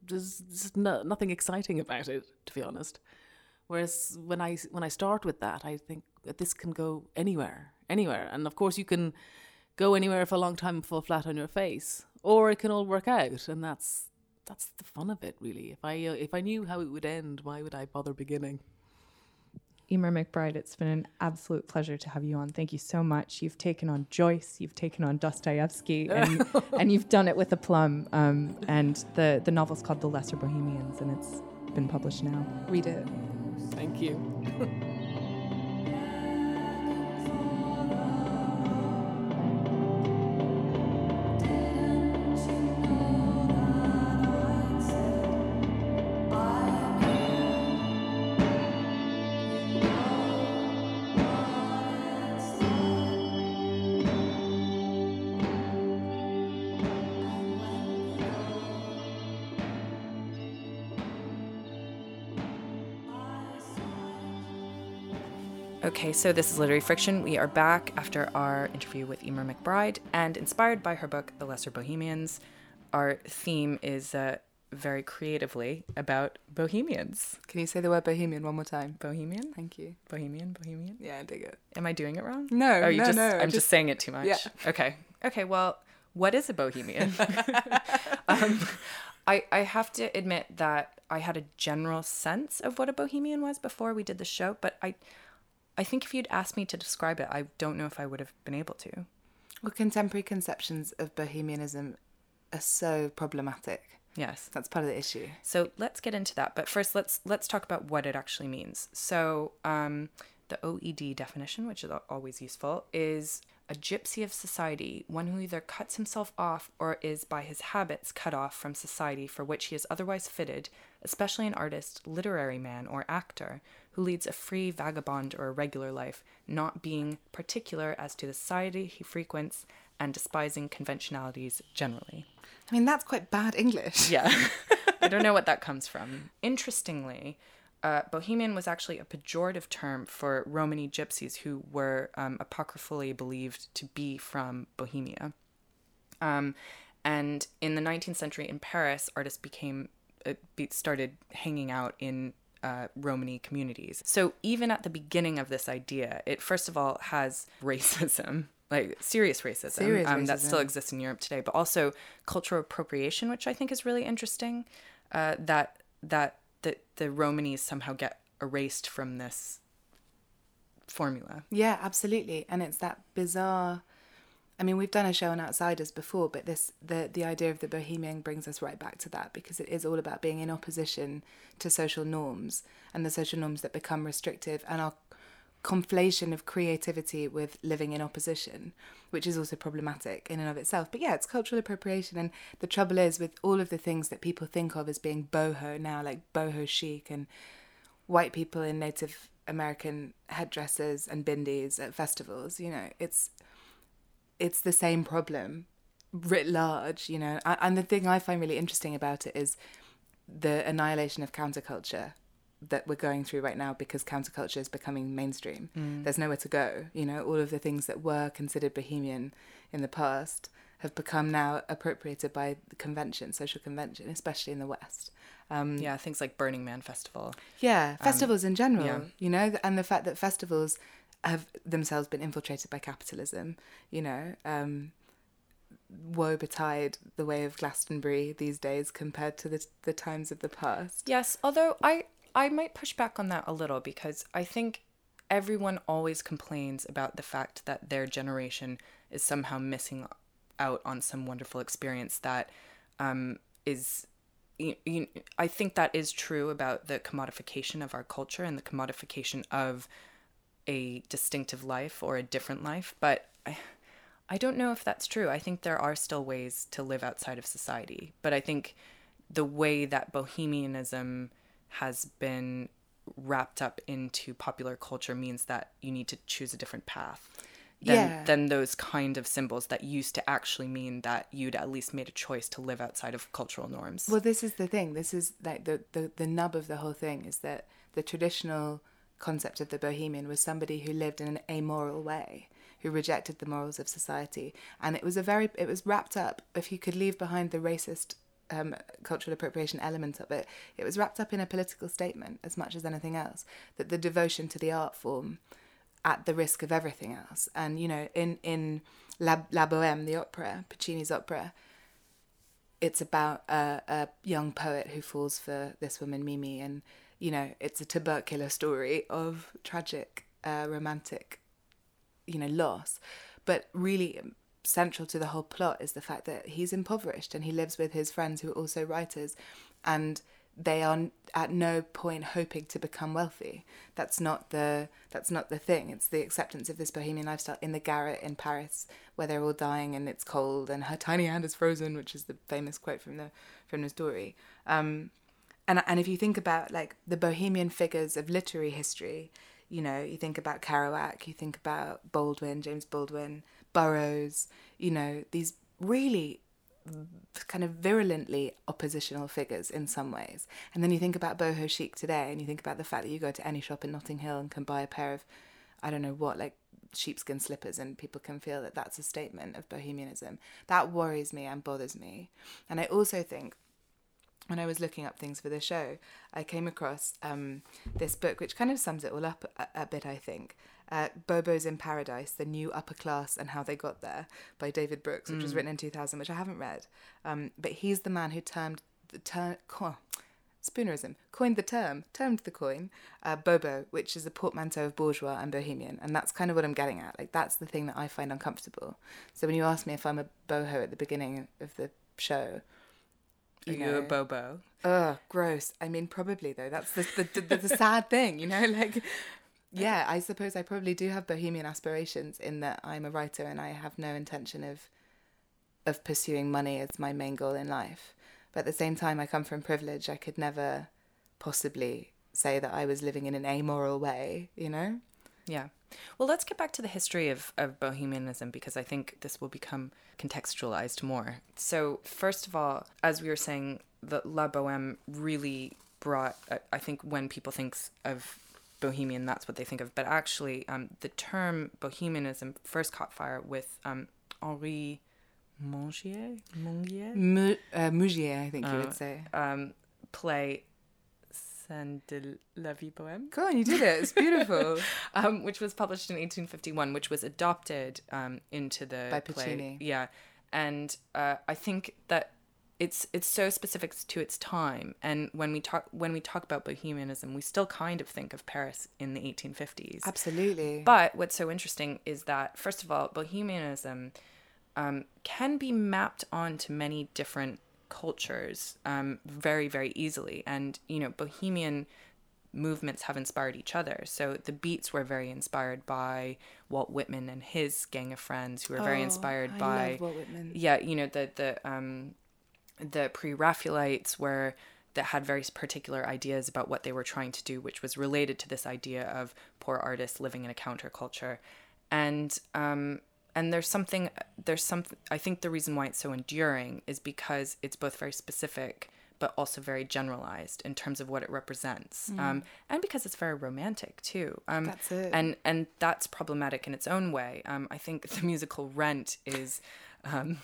Speaker 4: there's no, nothing exciting about it to be honest. Whereas when I when I start with that, I think that this can go anywhere, anywhere, and of course you can go anywhere for a long time and fall flat on your face, or it can all work out, and that's that's the fun of it, really. If I uh, if I knew how it would end, why would I bother beginning?
Speaker 3: Eimear McBride, it's been an absolute pleasure to have you on. Thank you so much. You've taken on Joyce, you've taken on Dostoevsky, and, and you've done it with aplomb. Um, and the, the novel's called The Lesser Bohemians, and it's been published now. Read it.
Speaker 4: Thank you.
Speaker 1: so this is Literary Friction. We are back after our interview with Eimear McBride, and inspired by her book, The Lesser Bohemians, our theme is uh, very creatively about bohemians.
Speaker 2: Can you say the word bohemian one more time?
Speaker 1: Bohemian?
Speaker 2: Thank you.
Speaker 1: Bohemian? Bohemian?
Speaker 2: Yeah, I dig it.
Speaker 1: Am I doing it wrong?
Speaker 2: No,
Speaker 1: Oh, you
Speaker 2: no,
Speaker 1: just,
Speaker 2: no.
Speaker 1: I'm just, saying it too much.
Speaker 2: Yeah.
Speaker 1: Okay. Okay, well, what is a bohemian? um, I, I have to admit that I had a general sense of what a bohemian was before we did the show, but I I think if you'd asked me to describe it, I don't know if I would have been able to.
Speaker 2: Well, contemporary conceptions of bohemianism are so problematic.
Speaker 1: Yes.
Speaker 2: That's part of the issue.
Speaker 1: So let's get into that. But first, let's let's talk about what it actually means. So um, the OED definition, which is always useful, is a gypsy of society, one who either cuts himself off or is by his habits cut off from society for which he is otherwise fitted, especially an artist, literary man, or actor who leads a free vagabond or irregular life, not being particular as to the society he frequents and despising conventionalities generally.
Speaker 2: I mean, that's quite bad English.
Speaker 1: Yeah. I don't know what that comes from. Interestingly, uh, Bohemian was actually a pejorative term for Romany gypsies who were um, apocryphally believed to be from Bohemia. Um, and in the 19th century in Paris, artists became uh, be, started hanging out in uh, Romany communities. So even at the beginning of this idea, it first of all has racism, like serious racism,
Speaker 2: Serious
Speaker 1: um, that still exists in Europe today, but also cultural appropriation, which I think is really interesting. Uh, that that the the Romanys somehow get erased from this formula.
Speaker 2: Yeah, absolutely. And it's that bizarre. I mean, we've done a show on outsiders before, but this the the idea of the bohemian brings us right back to that because it is all about being in opposition to social norms and the social norms that become restrictive and our conflation of creativity with living in opposition, which is also problematic in and of itself. But yeah, it's cultural appropriation, and the trouble is with all of the things that people think of as being boho now, like boho chic and white people in Native American headdresses and bindis at festivals. You know, it's it's the same problem writ large. You know, and the thing I find really interesting about it is the annihilation of counterculture that we're going through right now because counterculture is becoming mainstream. There's nowhere to go. You know, all of the things that were considered bohemian in the past have become now appropriated by the convention, social convention, especially in the West. Um,
Speaker 1: Yeah, things like Burning Man Festival.
Speaker 2: yeah, festivals in general,
Speaker 1: yeah.
Speaker 2: you know, and the fact that festivals have themselves been infiltrated by capitalism, you know, um, woe betide the way of Glastonbury these days compared to the the times of the past.
Speaker 1: Yes, although I I might push back on that a little because I think everyone always complains about the fact that their generation is somehow missing out on some wonderful experience that um, is. You, you, I think that is true about the commodification of our culture and the commodification of a distinctive life or a different life, but I, I don't know if that's true. I think there are still ways to live outside of society, but I think the way that bohemianism has been wrapped up into popular culture means that you need to choose a different path than,
Speaker 2: Yeah.
Speaker 1: than those kind of symbols that used to actually mean that you'd at least made a choice to live outside of cultural norms.
Speaker 2: Well, this is the thing. This is like the, the, the nub of the whole thing is that the traditional concept of the bohemian was somebody who lived in an amoral way, who rejected the morals of society, and it was a very it was wrapped up. If you could leave behind the racist um, cultural appropriation element of it, it was wrapped up in a political statement as much as anything else. That the devotion to the art form, at the risk of everything else, and you know, in in La, La Boheme, the opera, Puccini's opera, it's about a, a young poet who falls for this woman Mimi, and you know it's a tubercular story of tragic uh, romantic, you know, loss. But really central to the whole plot is the fact that he's impoverished and he lives with his friends who are also writers, and they are at no point hoping to become wealthy. That's not the that's not the thing. It's the acceptance of this bohemian lifestyle in the garret in Paris, where they're all dying and it's cold and her tiny hand is frozen, which is the famous quote from the from the story. Um, and and if you think about like the bohemian figures of literary history, you know, you think about Kerouac, you think about Baldwin, James Baldwin, Burroughs, you know, these really kind of virulently oppositional figures in some ways. And then you think about boho chic today, and you think about the fact that you go to any shop in Notting Hill and can buy a pair of, I don't know what, like sheepskin slippers, and people can feel that that's a statement of bohemianism. That worries me and bothers me. And I also think when I was looking up things for the show, I came across um, this book, which kind of sums it all up a, a bit, I think. Uh, Bobo's in Paradise, The New Upper Class and How They Got There by David Brooks, which was written in 2000, which I haven't read. Um, but he's the man who termed the term, spoonerism, coined the term, termed the coin, uh, Bobo, which is a portmanteau of bourgeois and bohemian. And that's kind of what I'm getting at. Like, that's the thing that I find uncomfortable. So when you ask me if I'm a boho at the beginning of the show,
Speaker 1: Are you a bobo?
Speaker 2: Ugh, gross. I mean, probably though. That's the the, the, the sad thing, you know. Like, yeah, I suppose I probably do have bohemian aspirations in that I'm a writer and I have no intention of of pursuing money as my main goal in life. But at the same time, I come from privilege. I could never possibly say that I was living in an amoral way, you know.
Speaker 1: Yeah. Well, let's get back to the history of, of bohemianism because I think this will become contextualized more. So, first of all, as we were saying, the La Boheme really brought, I- I think, when people think of bohemian, that's what they think of. But actually, um, the term bohemianism first caught fire with um, Henri Mongier, Mongier?
Speaker 2: Mu- uh, Mougier, I think you
Speaker 1: Uh,
Speaker 2: would say.
Speaker 1: um, play Scène de la vie bohème.
Speaker 2: Go on, you did it. It's beautiful.
Speaker 1: um, which was published in 1851, which was adopted um, into the
Speaker 2: By
Speaker 1: play.
Speaker 2: Puccini.
Speaker 1: Yeah, and uh, I think that it's it's so specific to its time. And when we talk when we talk about bohemianism, we still kind of think of Paris in the 1850s.
Speaker 2: Absolutely.
Speaker 1: But what's so interesting is that, first of all, bohemianism um, can be mapped onto many different cultures um, very, very easily. And, you know, bohemian movements have inspired each other. So the Beats were very inspired by Walt Whitman and his gang of friends, who were very
Speaker 2: Oh,
Speaker 1: inspired
Speaker 2: I
Speaker 1: by
Speaker 2: love Walt Whitman.
Speaker 1: yeah, you know the the um the pre-Raphaelites were that had very particular ideas about what they were trying to do, which was related to this idea of poor artists living in a counterculture, and um and there's something there's some I think the reason why it's so enduring is because it's both very specific but also very generalized in terms of what it represents, um, and because it's very romantic too. Um,
Speaker 2: That's it.
Speaker 1: and and that's problematic in its own way. Um, I think the musical Rent is um,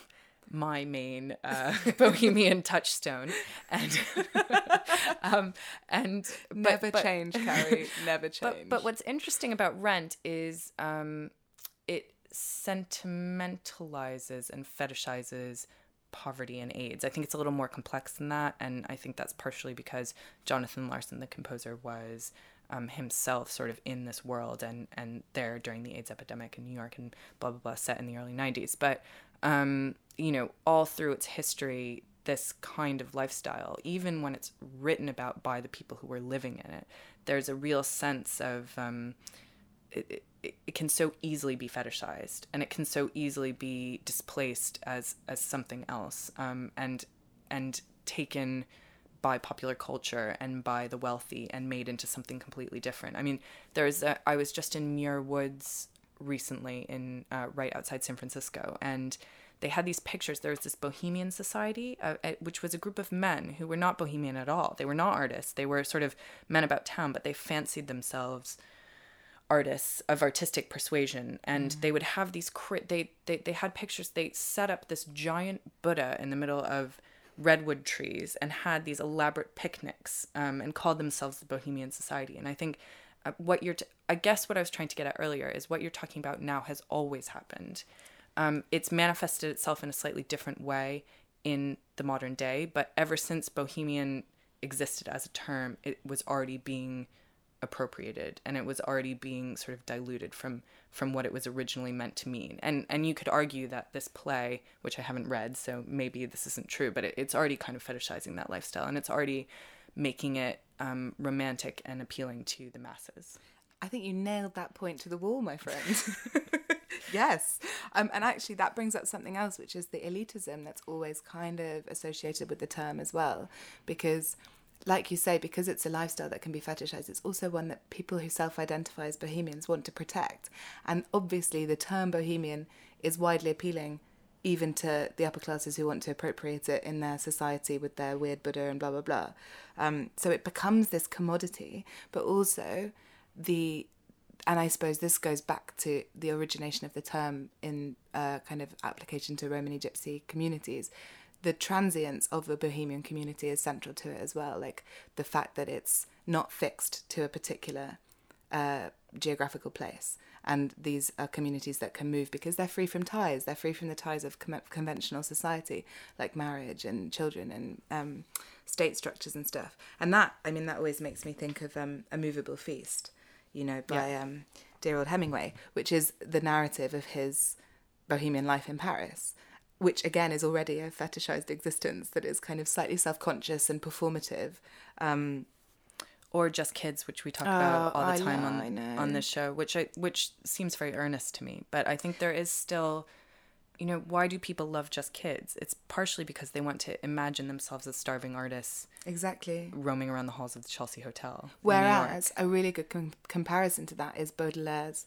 Speaker 1: my main uh, bohemian touchstone, and um, and but-
Speaker 2: Never
Speaker 1: but-
Speaker 2: change, Carrie. Never change.
Speaker 1: But but what's interesting about Rent is um, sentimentalizes and fetishizes poverty and AIDS. I think it's a little more complex than that, and I think that's partially because Jonathan Larson, the composer, was um, himself sort of in this world and and there during the AIDS epidemic in New York and blah blah blah, set in the early '90s. But um, you know, all through its history, this kind of lifestyle, even when it's written about by the people who were living in it, there's a real sense of um, it, it, it can so easily be fetishized and it can so easily be displaced as as something else um, and and taken by popular culture and by the wealthy and made into something completely different. I mean, there's a, I was just in Muir Woods recently in uh, right outside San Francisco and they had these pictures. There was this Bohemian Society, uh, which was a group of men who were not Bohemian at all. They were not artists. They were sort of men about town, but they fancied themselves artists of artistic persuasion and mm. they would have these cri- they, they they had pictures they set up this giant buddha in the middle of redwood trees and had these elaborate picnics um, and called themselves the bohemian society and i think uh, what you're t- i guess what i was trying to get at earlier is what you're talking about now has always happened um, it's manifested itself in a slightly different way in the modern day but ever since bohemian existed as a term it was already being appropriated and it was already being sort of diluted from from what it was originally meant to mean. And and you could argue that this play which i haven't read so maybe this isn't true but it, it's already kind of fetishizing that lifestyle and it's already making it um, romantic and appealing to the masses.
Speaker 2: I think you nailed that point to the wall my friend. Yes. Um, and actually that brings up something else which is the elitism that's always kind of associated with the term as well because like you say, because it's a lifestyle that can be fetishized, it's also one that people who self identify as bohemians want to protect. And obviously, the term bohemian is widely appealing even to the upper classes who want to appropriate it in their society with their weird Buddha and blah, blah, blah. Um, so it becomes this commodity, but also the and I suppose this goes back to the origination of the term in uh, kind of application to Romany Gypsy communities the transience of the bohemian community is central to it as well like the fact that it's not fixed to a particular uh, geographical place. And these are communities that can move because they're free from ties. They're free from the ties of com- conventional society like marriage and children and um, state structures and stuff. And that i mean that always makes me think of um, a movable feast you know by yeah. um, dear old hemingway which is the narrative of his bohemian life in paris which again is already a fetishized existence that is kind of slightly self-conscious and performative um,
Speaker 1: or just kids which we talk about oh, all the I time know, on on this show which I which seems very earnest to me. But I think there is still you know why do people love just kids? It's partially because they want to imagine themselves as starving artists
Speaker 2: exactly.
Speaker 1: roaming around the halls of the Chelsea Hotel
Speaker 2: whereas a really good com- comparison to that is Baudelaire's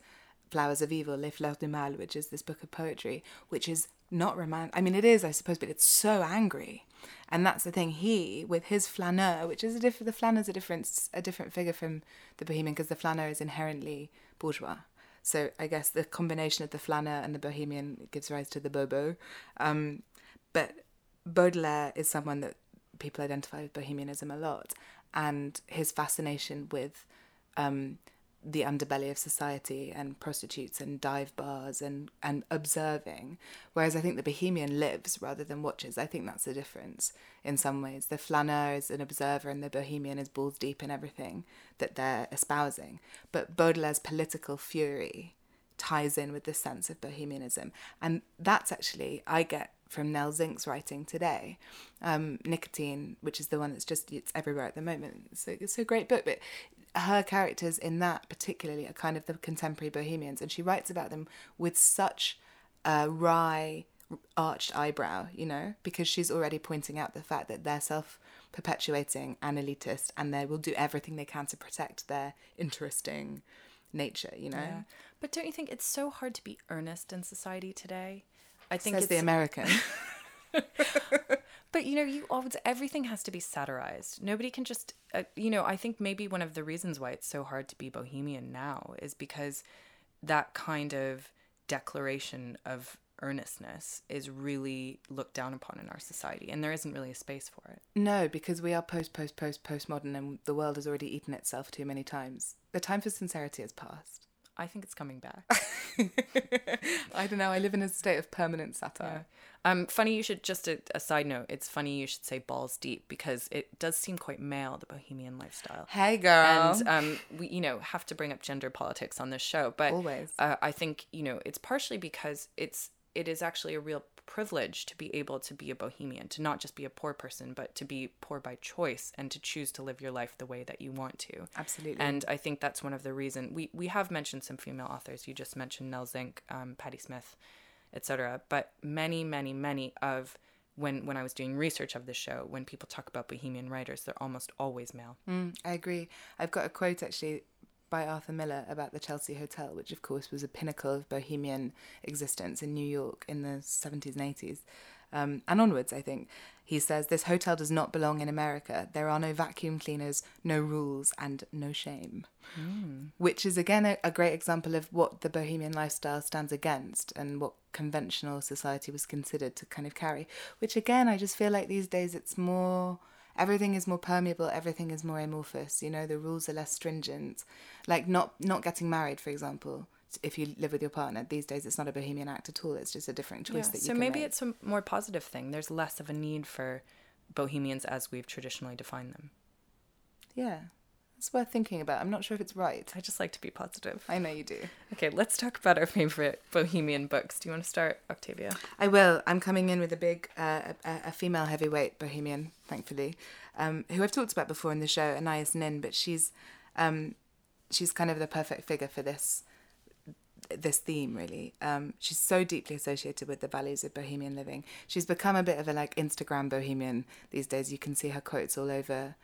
Speaker 2: Flowers of Evil, Les Fleurs du Mal, which is this book of poetry, which is not romantic. I mean, it is, I suppose, but it's so angry. And that's the thing. He, with his flaneur, which is a different, the flaneur's a different, a different figure from the Bohemian because the flaneur is inherently bourgeois. So I guess the combination of the flaneur and the Bohemian gives rise to the Bobo. Um, but Baudelaire is someone that people identify with Bohemianism a lot, and his fascination with um, the underbelly of society and prostitutes and dive bars and, and observing. Whereas I think the bohemian lives rather than watches. I think that's the difference in some ways. The flaneur is an observer and the bohemian is balls deep in everything that they're espousing. But Baudelaire's political fury ties in with this sense of bohemianism. And that's actually, I get from Nell Zink's writing today, um, Nicotine, which is the one that's just it's everywhere at the moment. So it's a great book, but her characters in that particularly are kind of the contemporary bohemians and she writes about them with such a wry arched eyebrow you know because she's already pointing out the fact that they're self perpetuating and elitist and they will do everything they can to protect their interesting nature you know? Yeah.
Speaker 1: but don't you think it's so hard to be earnest in society today?
Speaker 2: I think Says it's the american
Speaker 1: But you know, you always everything has to be satirized. Nobody can just, uh, you know. I think maybe one of the reasons why it's so hard to be bohemian now is because that kind of declaration of earnestness is really looked down upon in our society and there isn't really a space for it.
Speaker 2: No, because we are post post post postmodern and the world has already eaten itself too many times. The time for sincerity has passed.
Speaker 1: I think it's coming back.
Speaker 2: I don't know. I live in a state of permanent satire.
Speaker 1: Yeah. Um, funny you should just a, a, side note. It's funny you should say balls deep because it does seem quite male, the bohemian lifestyle.
Speaker 2: Hey, girl.
Speaker 1: And um, we you know have to bring up gender politics on this show, but
Speaker 2: always.
Speaker 1: Uh, I think you know it's partially because it's it is actually a real privilege to be able to be a bohemian, to not just be a poor person, but to be poor by choice and to choose to live your life the way that you want to.
Speaker 2: Absolutely.
Speaker 1: And I think that's one of the reason we we have mentioned some female authors. You just mentioned Nell Zink, um, Patti Smith, etc. But many, many, many of when when I was doing research of the show, when people talk about bohemian writers, they're almost always male.
Speaker 2: Mm, I agree. I've got a quote actually by Arthur Miller about the Chelsea Hotel, which of course was a pinnacle of bohemian existence in New York in the 70s and 80s um, and onwards, I think. He says, This hotel does not belong in America. There are no vacuum cleaners, no rules, and no shame. Mm. Which is, again, a, a great example of what the bohemian lifestyle stands against and what conventional society was considered to kind of carry. Which, again, I just feel like these days it's more everything is more permeable everything is more amorphous you know the rules are less stringent. Like not not getting married for example if you live with your partner these days it's not a bohemian act at all it's just a different choice yeah, that you
Speaker 1: so maybe make. it's a more positive thing. There's less of a need for bohemians as we've traditionally defined them.
Speaker 2: Yeah it's worth thinking about. I'm not sure if it's right.
Speaker 1: I just like to be positive.
Speaker 2: I know you do.
Speaker 1: Okay let's talk about our favorite bohemian books. Do you want to start octavia?
Speaker 2: I will. I'm coming in with a big uh, a, a, female heavyweight bohemian thankfully um, who i've talked about before in the show anais nin but she's um, she's kind of the perfect figure for this this theme really. Um, she's so deeply associated with the values of bohemian living. She's become a bit of a like Instagram bohemian these days. You can see her quotes all over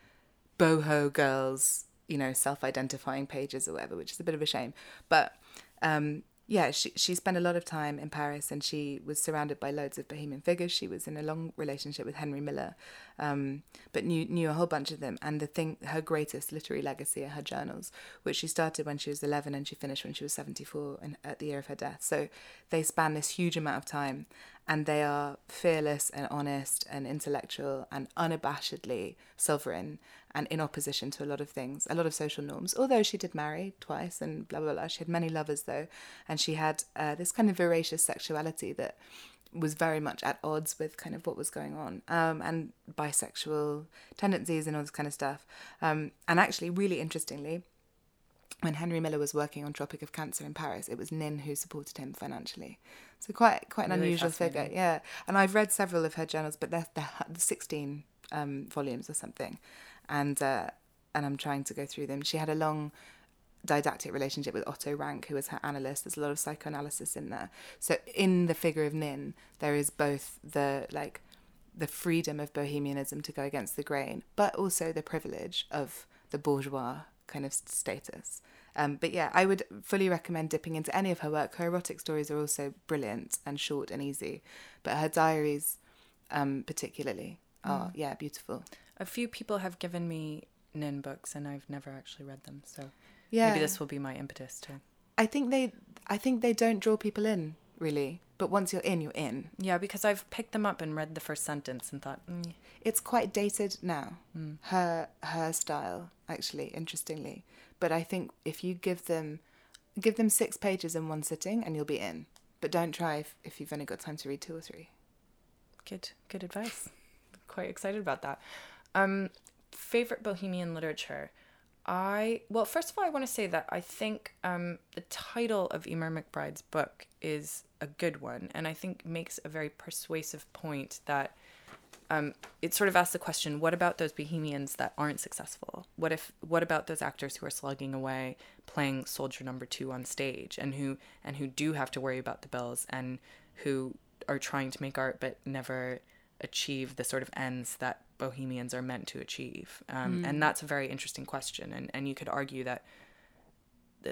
Speaker 2: boho girls, you know, self-identifying pages or whatever, which is a bit of a shame. But um, yeah, she she spent a lot of time in Paris, and she was surrounded by loads of bohemian figures. She was in a long relationship with Henry Miller, um, but knew knew a whole bunch of them. And the thing, her greatest literary legacy are her journals, which she started when she was eleven and she finished when she was seventy four, and at the year of her death. So they span this huge amount of time, and they are fearless and honest and intellectual and unabashedly sovereign and in opposition to a lot of things, a lot of social norms. Although she did marry twice and blah blah blah, she had many lovers though, and she had uh, this kind of voracious sexuality that was very much at odds with kind of what was going on um, and bisexual tendencies and all this kind of stuff. Um, and actually, really interestingly, when Henry Miller was working on Tropic of Cancer in Paris, it was Nin who supported him financially. So quite quite an really unusual figure, yeah. And I've read several of her journals, but they're, they're sixteen um, volumes or something, and uh, and I'm trying to go through them. She had a long didactic relationship with Otto Rank, who was her analyst. There's a lot of psychoanalysis in there. So in the figure of Nin, there is both the like the freedom of bohemianism to go against the grain, but also the privilege of the bourgeois kind of status. Um, but yeah, I would fully recommend dipping into any of her work. Her erotic stories are also brilliant and short and easy, but her diaries, um, particularly, are mm. yeah beautiful.
Speaker 1: A few people have given me Nin books, and I've never actually read them. So yeah, maybe this will be my impetus to.
Speaker 2: I think they, I think they don't draw people in really, but once you're in, you're in.
Speaker 1: Yeah, because I've picked them up and read the first sentence and thought, mm.
Speaker 2: it's quite dated now. Mm. Her her style, actually, interestingly. But I think if you give them give them six pages in one sitting and you'll be in. But don't try if, if you've only got time to read two or three.
Speaker 1: Good good advice. Quite excited about that. Um, favorite bohemian literature. I well, first of all, I want to say that I think um, the title of Eimear McBride's book is a good one, and I think makes a very persuasive point that um, it sort of asks the question what about those bohemians that aren't successful? What if what about those actors who are slugging away playing soldier number two on stage and who and who do have to worry about the bills and who are trying to make art but never achieve the sort of ends that bohemians are meant to achieve um, mm. and that's a very interesting question and and you could argue that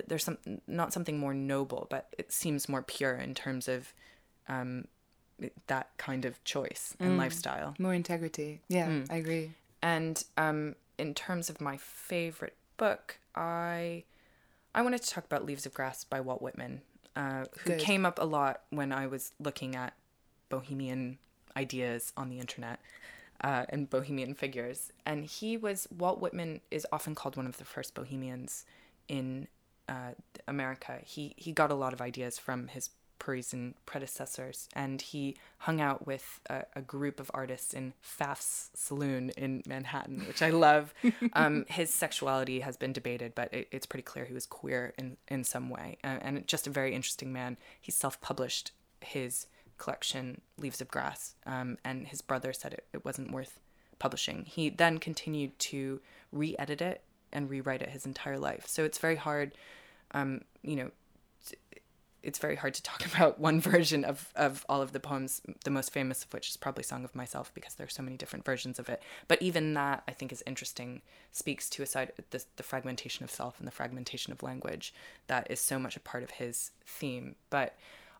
Speaker 1: there's some not something more noble but it seems more pure in terms of um, that kind of choice and mm. lifestyle.
Speaker 2: More integrity. Yeah, mm. I agree.
Speaker 1: And um, in terms of my favorite book, I I wanted to talk about Leaves of Grass by Walt Whitman, uh, who Good. came up a lot when I was looking at bohemian ideas on the internet uh, and bohemian figures. And he was Walt Whitman is often called one of the first bohemians in uh, America. He he got a lot of ideas from his Parisian predecessors, and he hung out with a, a, group of artists in Pfaff's Saloon in Manhattan, which I love. um, his sexuality has been debated, but it, it's pretty clear he was queer in, in some way, uh, and just a very interesting man. He self published his collection, Leaves of Grass, um, and his brother said it, it wasn't worth publishing. He then continued to re edit it and rewrite it his entire life. So it's very hard, um, you know it's very hard to talk about one version of, of all of the poems, the most famous of which is probably Song of Myself, because there are so many different versions of it. But even that, I think, is interesting, speaks to a side, the, the fragmentation of self and the fragmentation of language that is so much a part of his theme. But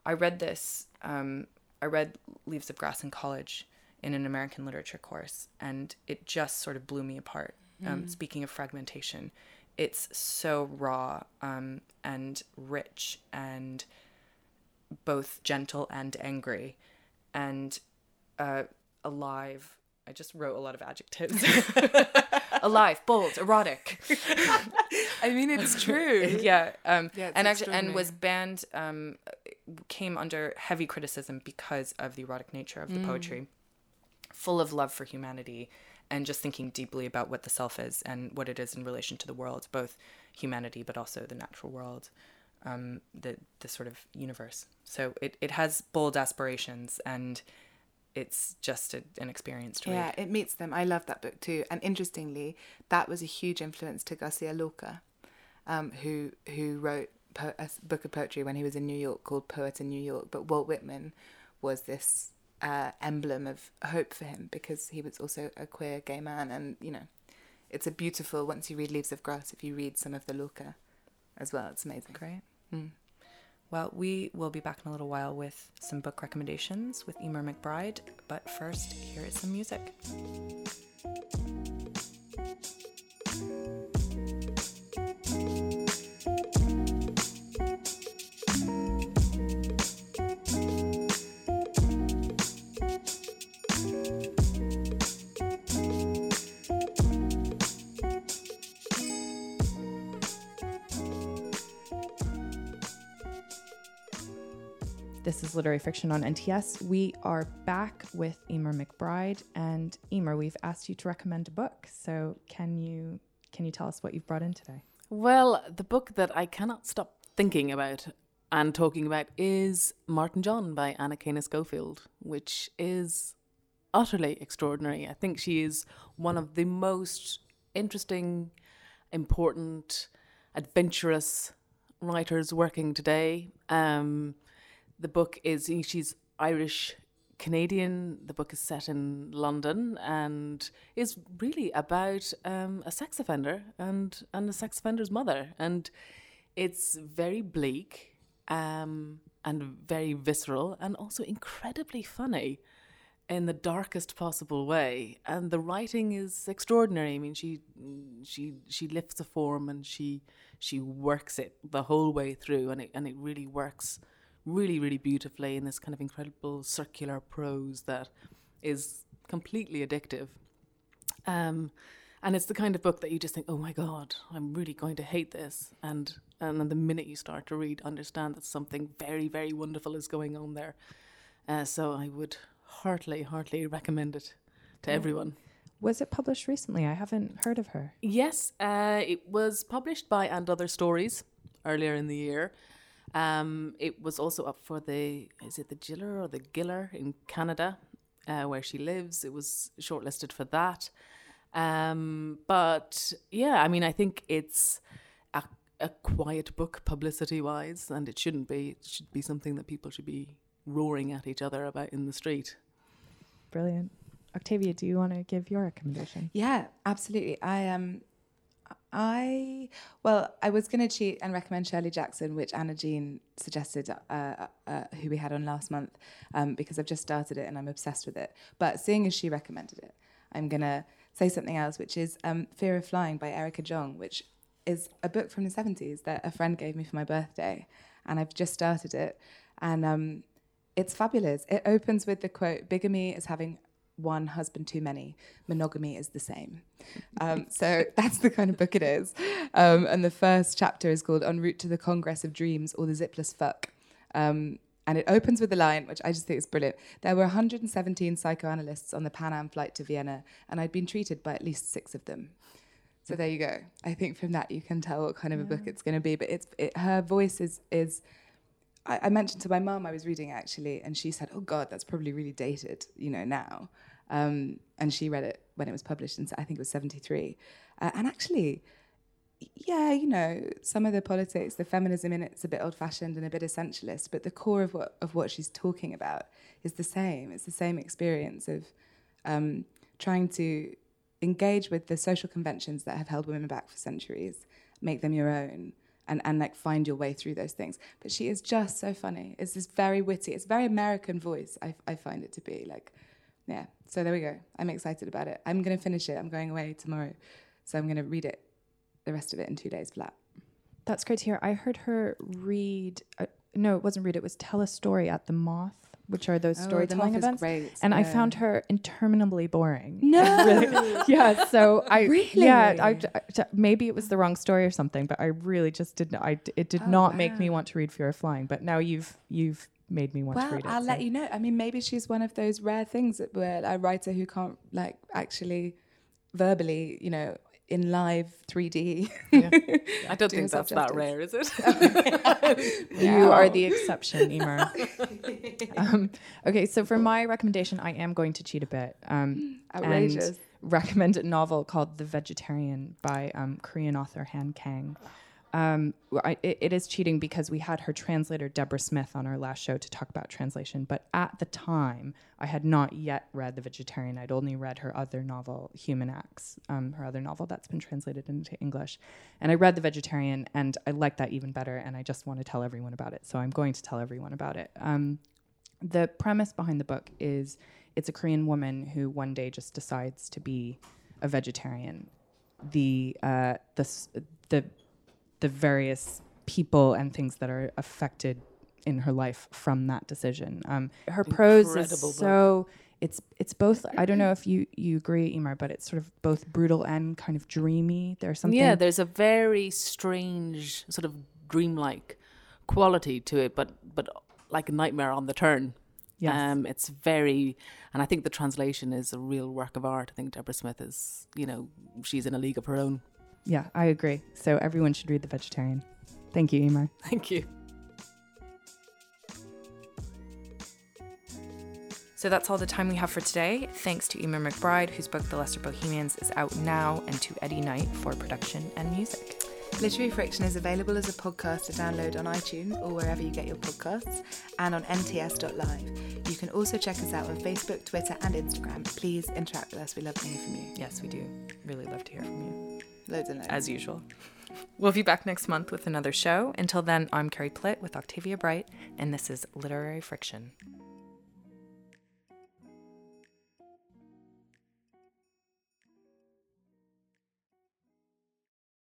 Speaker 1: I read this, um, I read Leaves of Grass in college in an American literature course, and it just sort of blew me apart. Um, speaking of fragmentation, it's so raw um, and rich and both gentle and angry and uh, alive. I just wrote a lot of adjectives. alive, bold, erotic.
Speaker 2: I mean, it's true.
Speaker 1: yeah, um,
Speaker 2: Yeah, it's
Speaker 1: and actually, and was banned. Um, came under heavy criticism because of the erotic nature of the poetry, full of love for humanity, and just thinking deeply about what the self is and what it is in relation to the world, both humanity but also the natural world, um, the the sort of universe. So it it has bold aspirations and. It's just a, an experience to
Speaker 2: Yeah,
Speaker 1: read.
Speaker 2: it meets them. I love that book too. And interestingly, that was a huge influence to Garcia Lorca, um, who who wrote po- a book of poetry when he was in New York called Poet in New York. But Walt Whitman was this uh, emblem of hope for him because he was also a queer gay man. And, you know, it's a beautiful, once you read Leaves of Grass, if you read some of the Lorca as well, it's amazing.
Speaker 1: Great. Well, we will be back in a little while with some book recommendations with Eimear McBride, but first, here is some music.
Speaker 3: This is Literary Friction on NTS. We are back with Eimear McBride, and Eimear, we've asked you to recommend a book. So can you can you tell us what you've brought in today?
Speaker 4: Well, the book that I cannot stop thinking about and talking about is Martin John by Anakana Schofield, which is utterly extraordinary. I think she is one of the most interesting, important, adventurous writers working today. Um, the book is she's Irish Canadian. The book is set in London and is really about um, a sex offender and and a sex offender's mother. And it's very bleak um, and very visceral and also incredibly funny in the darkest possible way. And the writing is extraordinary. I mean, she she she lifts a form and she she works it the whole way through, and it and it really works really really beautifully in this kind of incredible circular prose that is completely addictive. Um, and it's the kind of book that you just think, oh my god, I'm really going to hate this, and and then the minute you start to read, understand that something very very wonderful is going on there. Uh, so I would heartily heartily recommend it to everyone.
Speaker 3: Was it published recently? I haven't heard of her.
Speaker 4: Yes, uh, it was published by And Other Stories earlier in the year. Um, it was also up for the is it the Giller or the Giller in Canada, uh, where she lives. It was shortlisted for that. Um, but yeah, I mean, I think it's a, a quiet book publicity wise, and it shouldn't be. It should be something that people should be roaring at each other about in the street.
Speaker 3: Brilliant. Octavia, do you want to give your recommendation?
Speaker 2: Yeah, absolutely. I um I well, I was going to cheat and recommend Shirley Jackson, which Anna Jean suggested, uh, uh, who we had on last month, um, because I've just started it and I'm obsessed with it. But seeing as she recommended it, I'm going to say something else, which is um, Fear of Flying by Erica Jong, which is a book from the 70s that a friend gave me for my birthday, and I've just started it, and um, it's fabulous. It opens with the quote: "Bigamy is having." One husband too many. Monogamy is the same. Um, so that's the kind of book it is. Um, and the first chapter is called En route to the Congress of Dreams or the Zipless Fuck. Um, and it opens with a line, which I just think is brilliant. There were 117 psychoanalysts on the Pan Am flight to Vienna, and I'd been treated by at least six of them. So there you go. I think from that you can tell what kind of a book it's going to be. But it's it, her voice is is. I, I mentioned to my mum I was reading it actually, and she said, "Oh God, that's probably really dated, you know, now." Um, and she read it when it was published, and I think it was seventy three. Uh, and actually, yeah, you know, some of the politics, the feminism in it's a bit old fashioned and a bit essentialist, but the core of what of what she's talking about is the same. It's the same experience of um, trying to engage with the social conventions that have held women back for centuries, make them your own, and, and like find your way through those things. But she is just so funny. It's this very witty, it's very American voice, I, I find it to be. Like, yeah. So there we go. I'm excited about it. I'm going to finish it. I'm going away tomorrow. So I'm going to read it, the rest of it in two days flat.
Speaker 1: That's great to hear. I heard her read, uh, no, it wasn't read, it was tell a story at the Moth which are those
Speaker 2: Oh, The
Speaker 1: storytelling
Speaker 2: Moth is
Speaker 1: events.
Speaker 2: great,
Speaker 1: And I found her interminably boring.
Speaker 2: No.
Speaker 1: really, yeah. So I,
Speaker 2: Really?
Speaker 1: yeah, I, I- maybe it was the wrong story or something, but I really just didn't. I it did
Speaker 2: Oh,
Speaker 1: not make me want to read Fear of Flying. But now you've you've made me want to
Speaker 2: Well,
Speaker 1: read it.
Speaker 2: I'll
Speaker 1: so-
Speaker 2: let you know. I mean, maybe she's one of those rare things that where a writer who can't like actually verbally, you know, in live 3D.
Speaker 4: I don't
Speaker 2: Do
Speaker 4: think that's that rare, is it?
Speaker 1: You are the exception, Emer. um, okay, so for my recommendation, I am going to cheat a bit. Um,
Speaker 2: Outrageous.
Speaker 1: And recommend a novel called The Vegetarian by um, Korean author Han Kang. Um, I, it, it is cheating because we had her translator Deborah Smith on our last show to talk about translation, but at the time I had not yet read The Vegetarian. I'd only read her other novel, Human Acts, um, her other novel that's been translated into English, and I read The Vegetarian and I liked that even better, and I just want to tell everyone about it. So I'm going to tell everyone about it. Um, the premise behind the book is it's a Korean woman who one day just decides to be a vegetarian. The uh, the the the various people and things that are affected in her life from that decision. Um, her prose is
Speaker 4: book.
Speaker 1: so it's it's both. I don't know if you you agree, Eimear, but it's sort of both brutal and kind of dreamy. There's something.
Speaker 4: Yeah, there's a very strange sort of dreamlike quality to it, but but like a nightmare on the turn.
Speaker 1: Yes.
Speaker 4: Um, it's very, and I think the translation is a real work of art. I think Deborah Smith is, you know, she's in a league of her own.
Speaker 1: Yeah, I agree. So everyone should read The Vegetarian. Thank you, Eimear.
Speaker 4: Thank you.
Speaker 5: So that's all the time we have for today. Thanks to Eimear McBride, whose book The Lesser Bohemians is out now, and to Eddie Knight for production and music.
Speaker 2: Literary Friction is available as a podcast to download on iTunes or wherever you get your podcasts and on nts.live. You can also check us out on Facebook, Twitter, and Instagram. Please interact with us. We love to hear from you.
Speaker 5: Yes, we do. Really love to hear from you,
Speaker 2: Loads and loads.
Speaker 5: as usual. We'll be back next month with another show. Until then, I'm Carrie Plitt with Octavia Bright, and this is Literary Friction.